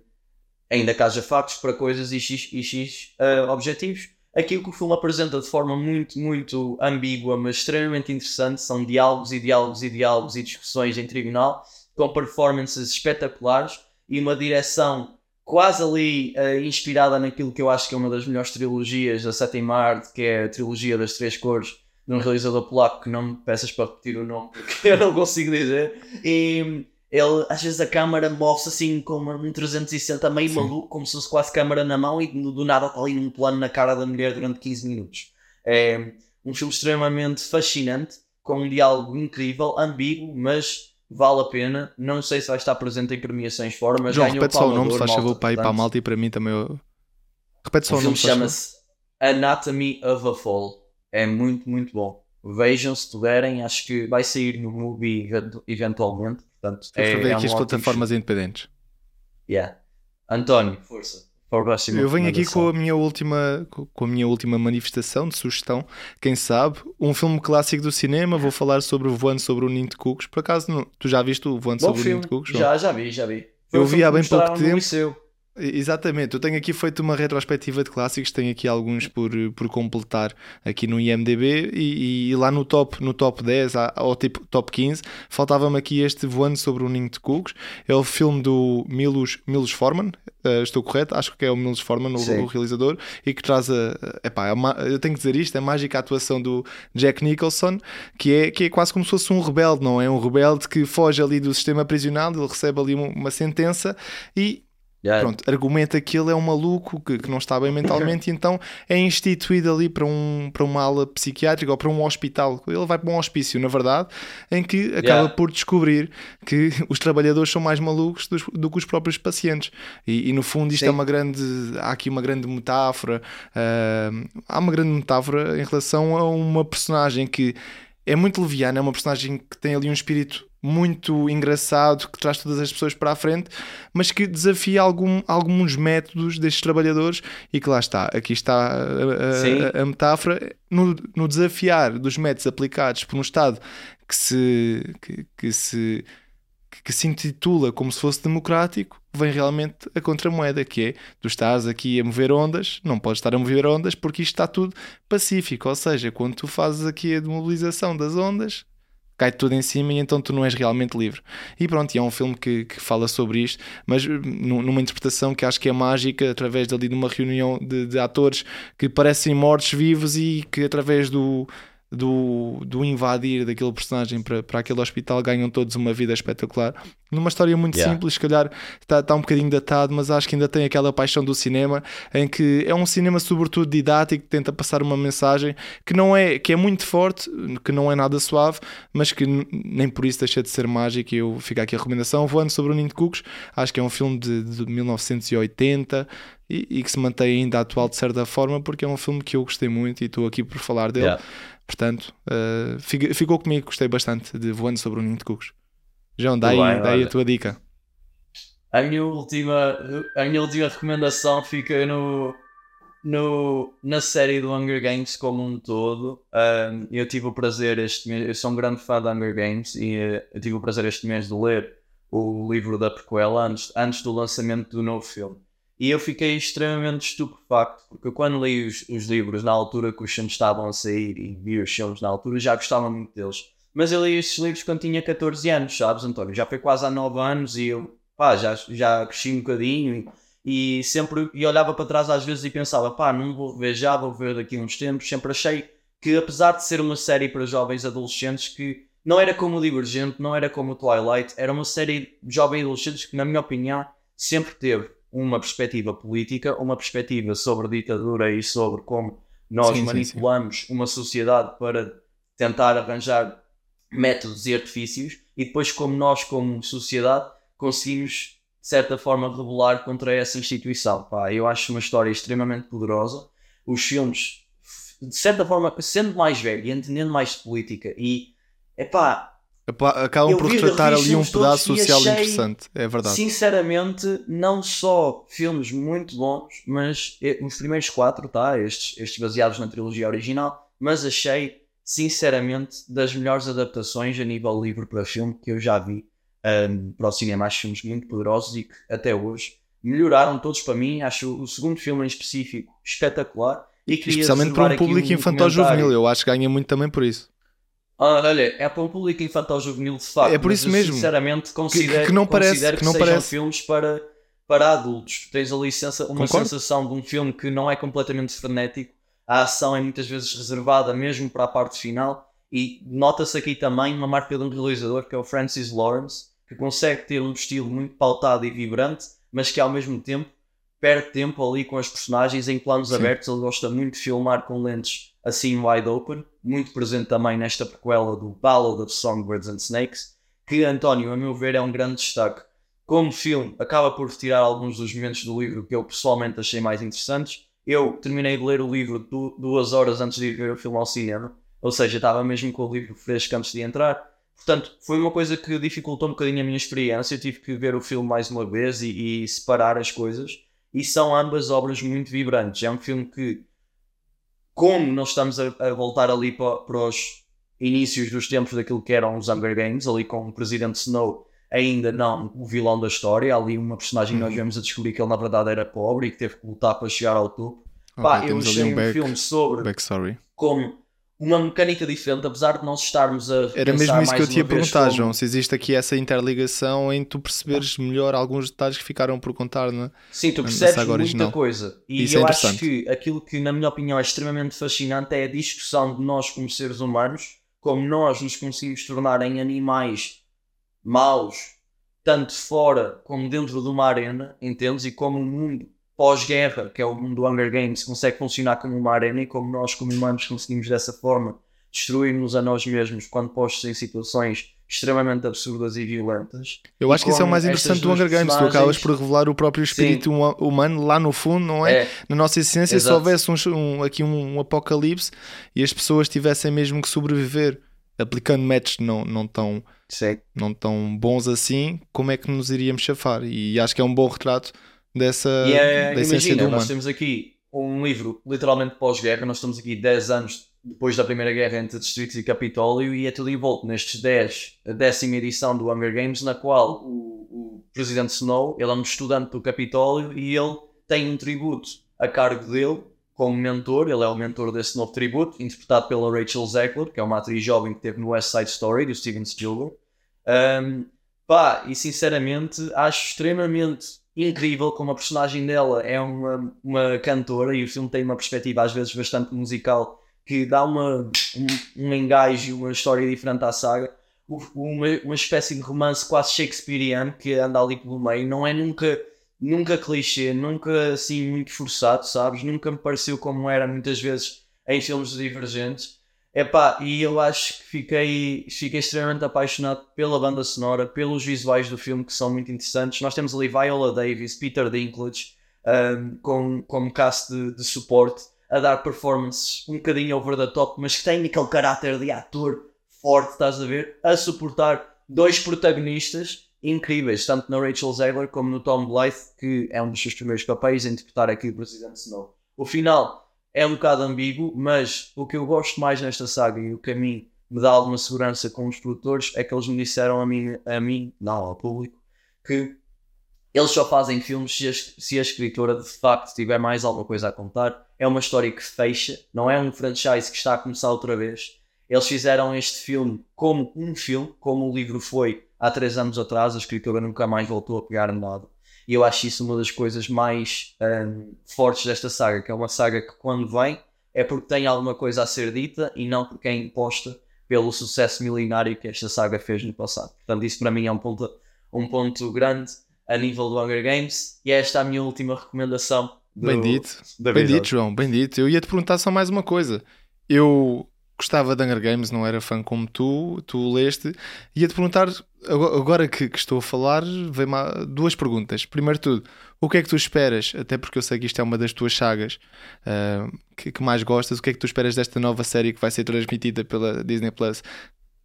ainda que haja factos para coisas e X, e X ah, objetivos. Aqui o que o filme apresenta de forma muito, muito ambígua, mas extremamente interessante, são diálogos e diálogos e diálogos e discussões em tribunal, com performances espetaculares e uma direção quase ali ah, inspirada naquilo que eu acho que é uma das melhores trilogias da sétima arte, que é a trilogia das três cores, de um realizador polaco que não me peças para repetir o nome, porque eu não consigo dizer. E ele, às vezes a câmara move-se assim com uma- um 360 meio maluco, como se fosse quase câmara na mão e do nada está ali num plano na cara da mulher durante 15 minutos. É um filme extremamente fascinante, com um diálogo incrível, ambíguo, mas vale a pena. Não sei se vai estar presente em premiações fora, mas João, repete só o nome, se faz favor, para ir para a malta e para mim também. Eu... Repete só o o filme nome, faz favor. chama-se Anatomy of a Fall. É muito, muito bom. Vejam se puderem, acho que vai sair no movie event- eventualmente. Portanto, Estou a é, é aqui um as ótimo plataformas independentes. Yeah. António, força. Eu venho aqui com a minha última com a minha última manifestação de sugestão. Quem sabe, um filme clássico do cinema. Vou falar sobre o Voando sobre o Ninho de Cucos. Por acaso, não- tu já viste o Voando Bom sobre o Ninho filme. de Cucos? Já, já vi, já vi. Foi Eu vi filme há bem pouco tempo. Exatamente, eu tenho aqui feito uma retrospectiva de clássicos, tenho aqui alguns por, por completar aqui no IMDB e, e lá no top, no top 10 há- ou tipo top 15, faltava-me aqui este Voando sobre o Ninho de Cucos. É o filme do Milos, Milos Forman, eh, estou correto? Acho que é o Milos Forman, o, o realizador, e que traz a. Epá, ma- eu tenho que dizer isto: a mágica atuação do Jack Nicholson, que é, que é quase como se fosse um rebelde, não é? Um rebelde que foge ali do sistema prisional, ele recebe ali uma, uma sentença e Yeah. pronto, argumenta que ele é um maluco que, que não está bem mentalmente e então é instituído ali para, um, para uma ala psiquiátrica ou para um hospital. Ele vai para um hospício, na verdade, em que acaba Yeah. por descobrir que os trabalhadores são mais malucos dos- do, que os próprios pacientes. E, e, no fundo isto Sim. é uma grande. Há aqui uma grande metáfora. ah, há uma grande metáfora em relação a uma personagem que é muito leviana, é uma personagem que tem ali um espírito muito engraçado, que traz todas as pessoas para a frente, mas que desafia algum, alguns métodos destes trabalhadores e que lá está, aqui está a, a- a metáfora. No, no desafiar dos métodos aplicados por um Estado que se, que, que se que se intitula como se fosse democrático, vem realmente a contramoeda, que é tu estás aqui a mover ondas, não podes estar a mover ondas porque isto está tudo pacífico, ou seja, quando tu fazes aqui a demobilização das ondas, cai tudo em cima e então tu não és realmente livre. E pronto, e é um filme que, que fala sobre isto, mas nu- numa interpretação que acho que é mágica, através dali de uma reunião de, de atores que parecem mortos-vivos e que através do, do, do invadir daquele personagem para, para aquele hospital ganham todos uma vida espetacular. Numa história muito Yeah. simples, se calhar está, está um bocadinho datado, mas acho que ainda tem aquela paixão do cinema, em que é um cinema sobretudo didático, que tenta passar uma mensagem que não é, que é muito forte, que não é nada suave, mas que nem por isso deixa de ser mágico. E eu fico aqui a recomendação, voando sobre o Ninho de Cucos, acho que é um filme de, de 1980 e, e que se mantém ainda atual de certa forma, porque é um filme que eu gostei muito e estou aqui por falar dele. Yeah. Portanto, uh, fica- ficou comigo, gostei bastante de Voando sobre o Ninho de Cucos. João, dá aí, bem, dá aí a tua dica. A minha última, a minha última recomendação fica no, no, na série do Hunger Games como um todo, um, eu tive o prazer este mês, eu sou um grande fã de Hunger Games e uh, eu tive o prazer este mês de ler o livro da prequela antes, antes do lançamento do novo filme. E eu fiquei extremamente estupefacto, porque quando li os, os livros na altura que os filmes estavam a sair e vi os filmes na altura, já gostava muito deles. Mas eu li estes livros quando tinha 14 anos, sabes, António? Já foi quase há 9 anos e eu, pá, já, já cresci um bocadinho e, e sempre e olhava para trás às vezes e pensava, pá, não vou ver já, vou ver daqui a uns tempos. Sempre achei que, apesar de ser uma série para jovens adolescentes, que não era como o Divergente, não era como o Twilight, era uma série de jovens adolescentes que, na minha opinião, sempre teve uma perspectiva política, uma perspectiva sobre ditadura e sobre como nós Sim, sim, manipulamos uma sociedade para tentar arranjar métodos e artifícios e depois como nós como sociedade conseguimos de certa forma rebelar contra essa instituição. Pá, eu acho uma história extremamente poderosa. Os filmes, de certa forma, sendo mais velho e entendendo mais de política e Epá, Acabam por retratar ali um pedaço social achei- interessante. É verdade. Sinceramente, não só filmes muito bons, mas eh, os primeiros quatro, tá? Estes, estes baseados na trilogia original, mas achei, sinceramente, das melhores adaptações a nível livro para filme que eu já vi ahm, para o cinema. Acho filmes muito poderosos e que até hoje melhoraram todos para mim. Acho o segundo filme em específico espetacular. E Especialmente para um público um infantil-juvenil. comentário. Eu acho que ganha muito também por isso. Ah, olha, é para um público infantil juvenil de facto. É por isso mesmo. Sinceramente, considero que não parece- considero que não sejam parece. filmes para, para adultos. Tens ali sensa- uma Concordo. sensação de um filme que não é completamente frenético. A ação é muitas vezes reservada mesmo para a parte final. E nota-se aqui também uma marca de um realizador que é o Francis Lawrence, que consegue ter um estilo muito pautado e vibrante, mas que ao mesmo tempo perde tempo ali com as personagens em planos Sim. abertos. Ele gosta muito de filmar com lentes assim wide open, muito presente também nesta prequela do Ballad of Songbirds and Snakes, que António, a meu ver, é um grande destaque. Como filme, acaba por retirar alguns dos momentos do livro que eu pessoalmente achei mais interessantes. Eu terminei de ler o livro du- duas horas antes de ir ver o filme ao cinema, ou seja, estava mesmo com o livro fresco antes de entrar. Portanto, foi uma coisa que dificultou um bocadinho a minha experiência. Eu tive que ver o filme mais uma vez e, e separar as coisas. E são ambas obras muito vibrantes. É um filme que, como nós estamos a, a voltar ali para, para os inícios dos tempos daquilo que eram os Hunger Games, ali com o Presidente Snow ainda não o vilão da história, ali uma personagem que nós vemos a descobrir que ele na verdade era pobre e que teve que lutar para chegar ao topo. Pá, Ok, eu achei um back- filme sobre como uma mecânica diferente, apesar de nós estarmos a Era mesmo isso que eu te ia perguntar, como- João. Se existe aqui essa interligação em tu perceberes melhor alguns detalhes que ficaram por contar, não é? Sim, tu percebes muita original. coisa. E Isso é eu acho interessante. que aquilo que, na minha opinião, é extremamente fascinante é a discussão de nós como seres humanos, como nós nos conseguimos tornar em animais maus, tanto fora como dentro de uma arena, entendes? E como o mundo pós-guerra, que é o mundo do Hunger Games, consegue funcionar como uma arena e como nós, como humanos, conseguimos dessa forma destruir-nos a nós mesmos quando postos em situações extremamente absurdas e violentas. Eu acho que isso é o mais interessante do Hunger Games. Tu acabas por revelar o próprio espírito huma- humano lá no fundo, não é? É, Na nossa essência, se Exato. houvesse um, um- aqui um, apocalipse e as pessoas tivessem mesmo que sobreviver aplicando métodos não, não, tão, sim. não tão bons assim, como é que nos iríamos chafar? E acho que é um bom retrato dessa E é, da essência imagina, nós temos aqui um livro literalmente pós-guerra, nós estamos aqui 10 anos depois da Primeira Guerra entre Distritos e Capitólio e é tudo envolto nestes 10, a décima edição do Hunger Games, na qual o, o Presidente Snow, ele é um estudante do Capitólio e ele tem um tributo a cargo dele como mentor, ele é o mentor desse novo tributo, interpretado pela Rachel Zegler, que é uma atriz jovem que teve no West Side Story, do Steven Spielberg. Um, pá, e sinceramente acho extremamente incrível como a personagem dela é uma, uma cantora e o filme tem uma perspectiva às vezes bastante musical que dá uma, um, um e uma história diferente à saga. Uma, uma espécie de romance quase shakespeariano que anda ali pelo meio, não é nunca, nunca clichê, nunca assim muito forçado, sabes? Nunca me pareceu como era muitas vezes em filmes divergentes. Epá, e eu acho que fiquei, fiquei extremamente apaixonado pela banda sonora, pelos visuais do filme que são muito interessantes. Nós temos ali Viola Davis, Peter Dinklage, um, com, como cast de, de suporte, a dar performances um bocadinho over the top, mas que têm aquele caráter de ator forte, estás a ver? A suportar dois protagonistas incríveis, tanto na Rachel Zegler como no Tom Blythe, que é um dos seus primeiros papéis a interpretar aqui o Presidente Snow. O final é um bocado ambíguo, mas o que eu gosto mais nesta saga e o que a mim me dá alguma segurança com os produtores é que eles me disseram a mim, a mim não ao público, que eles só fazem filmes se a, se a escritora de facto tiver mais alguma coisa a contar. É uma história que fecha, não é um franchise que está a começar outra vez. Eles fizeram este filme como um filme, como o livro foi há três anos atrás. A escritora nunca mais voltou a pegar nada. E eu acho isso uma das coisas mais um, fortes desta saga, que é uma saga que quando vem é porque tem alguma coisa a ser dita e não porque é imposta pelo sucesso milionário que esta saga fez no passado. Portanto, isso para mim é um ponto, um ponto grande a nível do Hunger Games e esta é a minha última recomendação. Do, bem dito, bem dito, João, bem dito. Eu ia te perguntar só mais uma coisa. Eu gostava de Hunger Games, não era fã como tu, tu leste. Ia-te perguntar, agora que, que, estou a falar, vem duas perguntas. Primeiro tudo, o que é que tu esperas? Até porque eu sei que isto é uma das tuas sagas uh, que, que, mais gostas. O que é que tu esperas desta nova série que vai ser transmitida pela Disney Plus?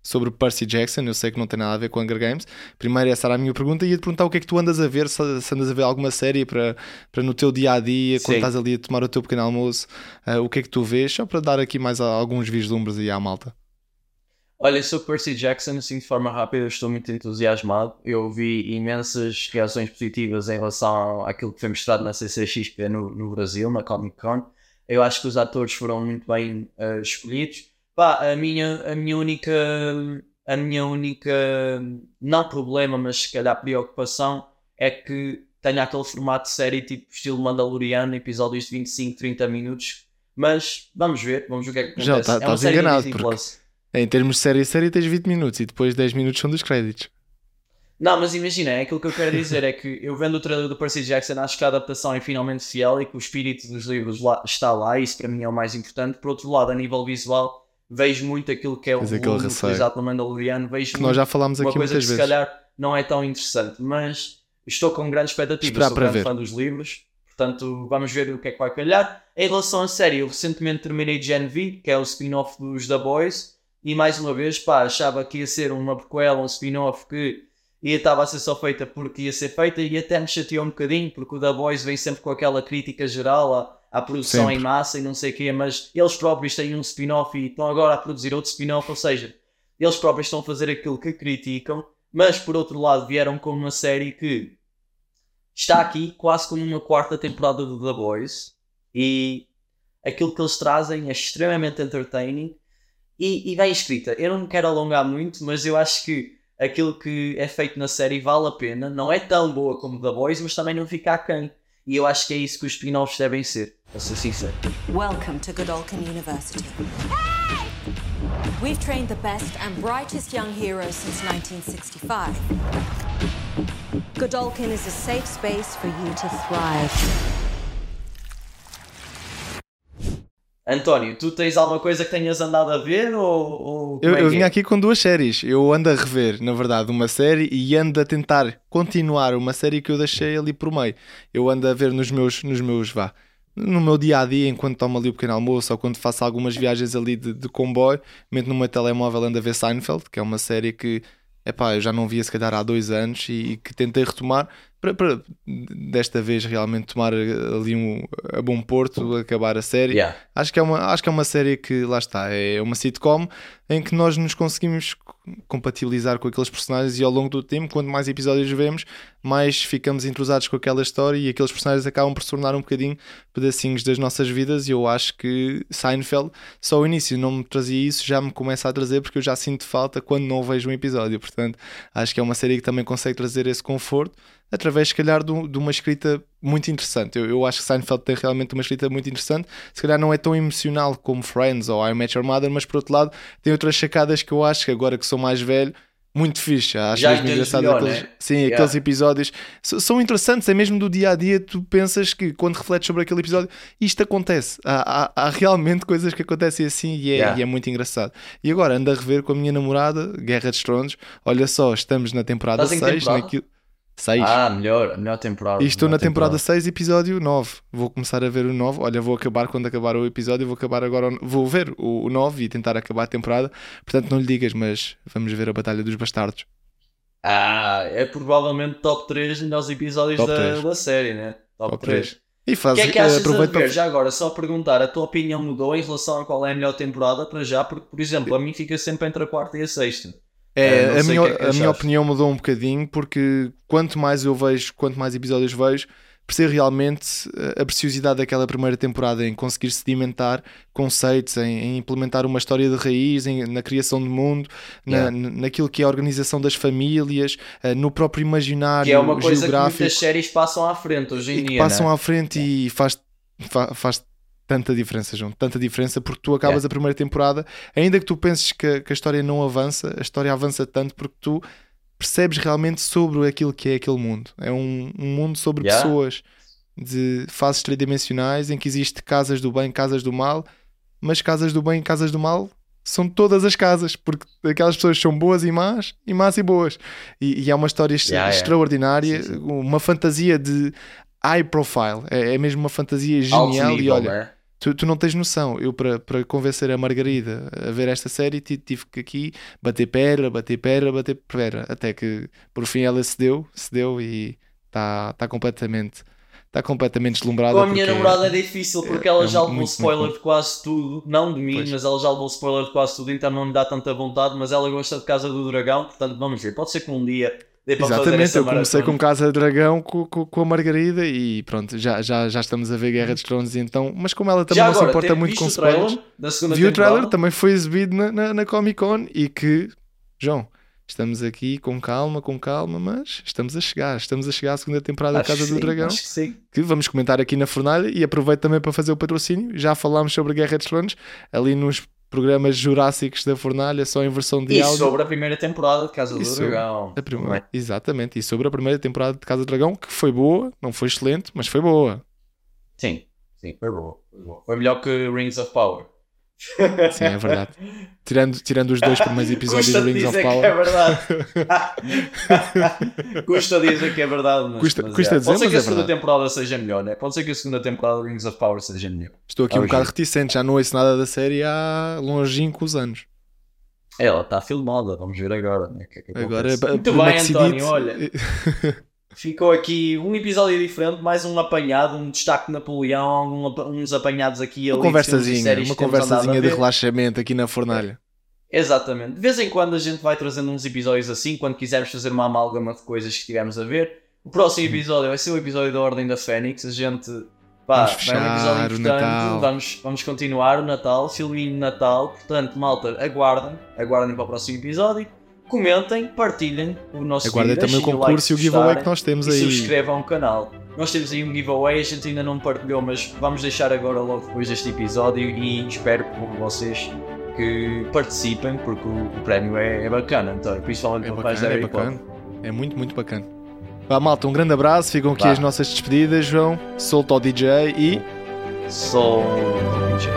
Sobre Percy Jackson, eu sei que não tem nada a ver com Hunger Games. Primeiro, essa era a minha pergunta, e ia te perguntar o que é que tu andas a ver, se, andas a ver alguma série para, para no teu dia a dia, quando estás ali a tomar o teu pequeno almoço, uh, o que é que tu vês, só para dar aqui mais alguns vislumbres aí à malta. Olha, sobre Percy Jackson, assim de forma rápida, estou muito entusiasmado. Eu vi imensas reações positivas em relação àquilo que foi mostrado na CCXP no, no Brasil, na Comic Con. Eu acho que os atores foram muito bem uh, escolhidos Pá, a minha, a minha única. A minha única. Não problema, mas se calhar preocupação é que tenha aquele formato de série tipo estilo Mandaloriano, episódios de 25, 30 minutos. Mas vamos ver, vamos ver o que é que acontece. Já tá, é estás enganado, porque em termos de série, série tens 20 minutos e depois 10 minutos são dos créditos. Não, mas imagina, é aquilo que eu quero dizer é que eu vendo o trailer do Percy Jackson acho que a adaptação é finalmente fiel e que o espírito dos livros lá, está lá, isso para mim é o mais importante. Por outro lado, a nível visual, vejo muito aquilo que é o volume utilizado no Mandaloriano, vejo que nós já falámos aqui uma coisa que vezes. se calhar não é tão interessante, mas estou com grande expectativa, Esperar sou para grande ver. fã dos livros, portanto vamos ver o que é que vai calhar. Em relação à série, eu recentemente terminei Gen V, que é o spin-off dos The Boys, e mais uma vez, pá, achava que ia ser uma prequela, um spin-off que ia estava a ser só feita porque ia ser feita e até me chateou um bocadinho porque o The Boys vem sempre com aquela crítica geral a à produção Sempre. em massa e não sei o quê, mas eles próprios têm um spin-off e estão agora a produzir outro spin-off, ou seja, eles próprios estão a fazer aquilo que criticam, mas por outro lado vieram com uma série que está aqui quase como uma quarta temporada do The Boys e aquilo que eles trazem é extremamente entertaining e, e bem escrita. Eu não me quero alongar muito, mas eu acho que aquilo que é feito na série vale a pena. Não é tão boa como The Boys, mas também não fica aquém. E eu acho que é isso que os spin-offs devem ser, ser sincero. Welcome to Godolphin University. We've trained the best and brightest young heroes since 1965. Godolphin is a safe space for you to thrive. António, tu tens alguma coisa que tenhas andado a ver ou, ou Eu, é eu que vim é? aqui com duas séries. Eu ando a rever, na verdade, uma série e ando a tentar continuar uma série que eu deixei ali por meio. Eu ando a ver nos meus, nos meus, vá, no meu dia a dia, enquanto tomo ali o pequeno almoço ou quando faço algumas viagens ali de, de comboio, meto no meu telemóvel ando a ver Seinfeld, que é uma série que epá, eu já não via se calhar há dois anos e, e que tentei retomar para, para desta vez realmente tomar ali um, a bom porto, acabar a série. Yeah. Acho que, é uma, acho que é uma série que, lá está, é uma sitcom em que nós nos conseguimos compatibilizar com aqueles personagens e ao longo do tempo, quanto mais episódios vemos, mais ficamos entrosados com aquela história e aqueles personagens acabam por se tornar um bocadinho pedacinhos das nossas vidas e eu acho que Seinfeld, só o início não me trazia isso, já me começa a trazer porque eu já sinto falta quando não vejo um episódio, portanto acho que é uma série que também consegue trazer esse conforto através, se calhar, de, de uma escrita muito interessante. Eu, eu acho que Seinfeld tem realmente uma escrita muito interessante. Se calhar não é tão emocional como Friends ou I Met Your Mother, mas por outro lado tem outras sacadas que eu acho que agora que sou mais velho, muito fixe. Acho Já mesmo engraçado melhor, aqueles, né? sim, Yeah. aqueles episódios são interessantes, é mesmo do dia a dia. Tu pensas que quando refletes sobre aquele episódio, isto acontece. Há, há- há realmente coisas que acontecem assim e é, Yeah. e é muito engraçado. E agora ando a rever com a minha namorada Guerra dos Tronos. Olha só, estamos na temporada Estás em 6. temporada? Naquilo... 6. Ah, melhor, melhor temporada. E estou melhor na temporada 6, episódio 9. Vou começar a ver o 9. Olha, vou acabar quando acabar o episódio. Vou acabar agora. o- Vou ver o, o 9 e tentar acabar a temporada. Portanto, não lhe digas, mas vamos ver a Batalha dos Bastardos. Ah, é provavelmente top 3 melhores episódios Top da, da série, né? Top, Top 3. três. E O faz, que é que achas de aproveita ver? para... Já agora, só perguntar, a tua opinião mudou em relação a qual é a melhor temporada para já? Porque, por exemplo, a mim fica sempre entre a quarta e a sexta. É, Eh, a, minha, que é que a minha opinião mudou um bocadinho porque quanto mais eu vejo, quanto mais episódios vejo, percebo realmente a preciosidade daquela primeira temporada em conseguir sedimentar conceitos, em, em implementar uma história de raiz, em- na criação do mundo, na, Yeah. n- naquilo que é a organização das famílias, eh, no próprio imaginário Que é uma coisa que muitas séries passam à frente hoje em dia. passam né? à frente e faz, fa- faz tanta diferença, João, tanta diferença porque tu acabas É. a primeira temporada, ainda que tu penses que, a- que a história não avança, a história avança tanto porque tu percebes realmente sobre aquilo que é aquele mundo. É um, um mundo sobre Yeah. pessoas de fases tridimensionais em que existe casas do bem, casas do mal, mas casas do bem e casas do mal são todas as casas, porque aquelas pessoas são boas e más, e más e boas. E, e é uma história Yeah, yeah. extraordinária, Sim, sim. uma fantasia de high profile, é, é mesmo uma fantasia genial. e nível, olha, né? Tu, tu não tens noção. Eu, para, para convencer a Margarida a ver esta série, ti- tive que aqui bater pedra, bater pedra, bater pedra, até que por fim ela cedeu, cedeu e está tá completamente. Está completamente deslumbrada. Com a minha namorada é difícil porque ela é já levou muito, spoiler muito de quase tudo, não de mim, Pois. mas ela já levou spoiler de quase tudo, então não lhe dá tanta vontade. Mas ela gosta de Casa do Dragão, portanto vamos ver. Pode ser que um dia Exatamente, eu comecei com. Casa Dragão com, com, com a Margarida e pronto, já, já, já estamos a ver Guerra dos Tronos então, mas como ela também Já não se agora, importa tem- muito com spoilers, da viu o trailer, também foi exibido na, na, na Comic Con e que, João, estamos aqui com calma, com calma, mas estamos a chegar, estamos a chegar à segunda temporada da Acho Casa que do sim, Dragão, que sim. que vamos comentar aqui na Fornalha e aproveito também para fazer o patrocínio, já falámos sobre Guerra dos Tronos, ali nos programas jurássicos da Fornalha, só em versão de E áudio. sobre a primeira temporada de Casa do E sobre Dragão. A primeira- é? Exatamente, e sobre a primeira temporada de Casa do Dragão, que foi boa, não foi excelente, mas foi boa. Sim, sim, foi boa. Foi, boa. Foi melhor que Rings of Power. Sim, é verdade. tirando, tirando os dois primeiros episódios de Rings of Power. é verdade. custa dizer que é verdade, mas, Custa- mas custa é. dizer, Pode ser que é a segunda verdade. temporada seja melhor, né? Pode ser que a segunda temporada de Rings of Power seja melhor. Estou aqui um Ah, bocado reticente, já não ouço nada da série há longínquos anos. Ela está filmada, vamos ver agora. Né? que é que Agora, Muito bem, António, olha. Ficou aqui um episódio diferente, mais um apanhado, um destaque de Napoleão, um uns apanhados aqui Uma ali e conversazinha, uma conversazinha de relaxamento aqui na fornalha. Exatamente. De vez em quando a gente vai trazendo uns episódios assim, quando quisermos fazer uma amálgama de coisas que estivermos a ver. O próximo episódio vai ser o episódio da Ordem da Fênix. A gente pá, Vamos vai um fechar episódio importante. Natal. Vamos, vamos continuar o Natal, filminho de Natal. Portanto, malta, aguardem, aguardem para o próximo episódio. Comentem, partilhem o nosso Aguardem vídeo, também o concurso like e o se giveaway que nós temos e aí. subscrevam o canal. Nós temos aí um giveaway, a gente ainda não partilhou, mas vamos deixar agora logo depois deste episódio e espero por vocês que participem, porque o, prémio é, é bacana, António, principalmente É fãs da bacana, é bacana. É muito, muito bacana. Vá, malta, um grande abraço. Ficam aqui Vá. as nossas despedidas, João. Solta o DJ e. Sou o DJ.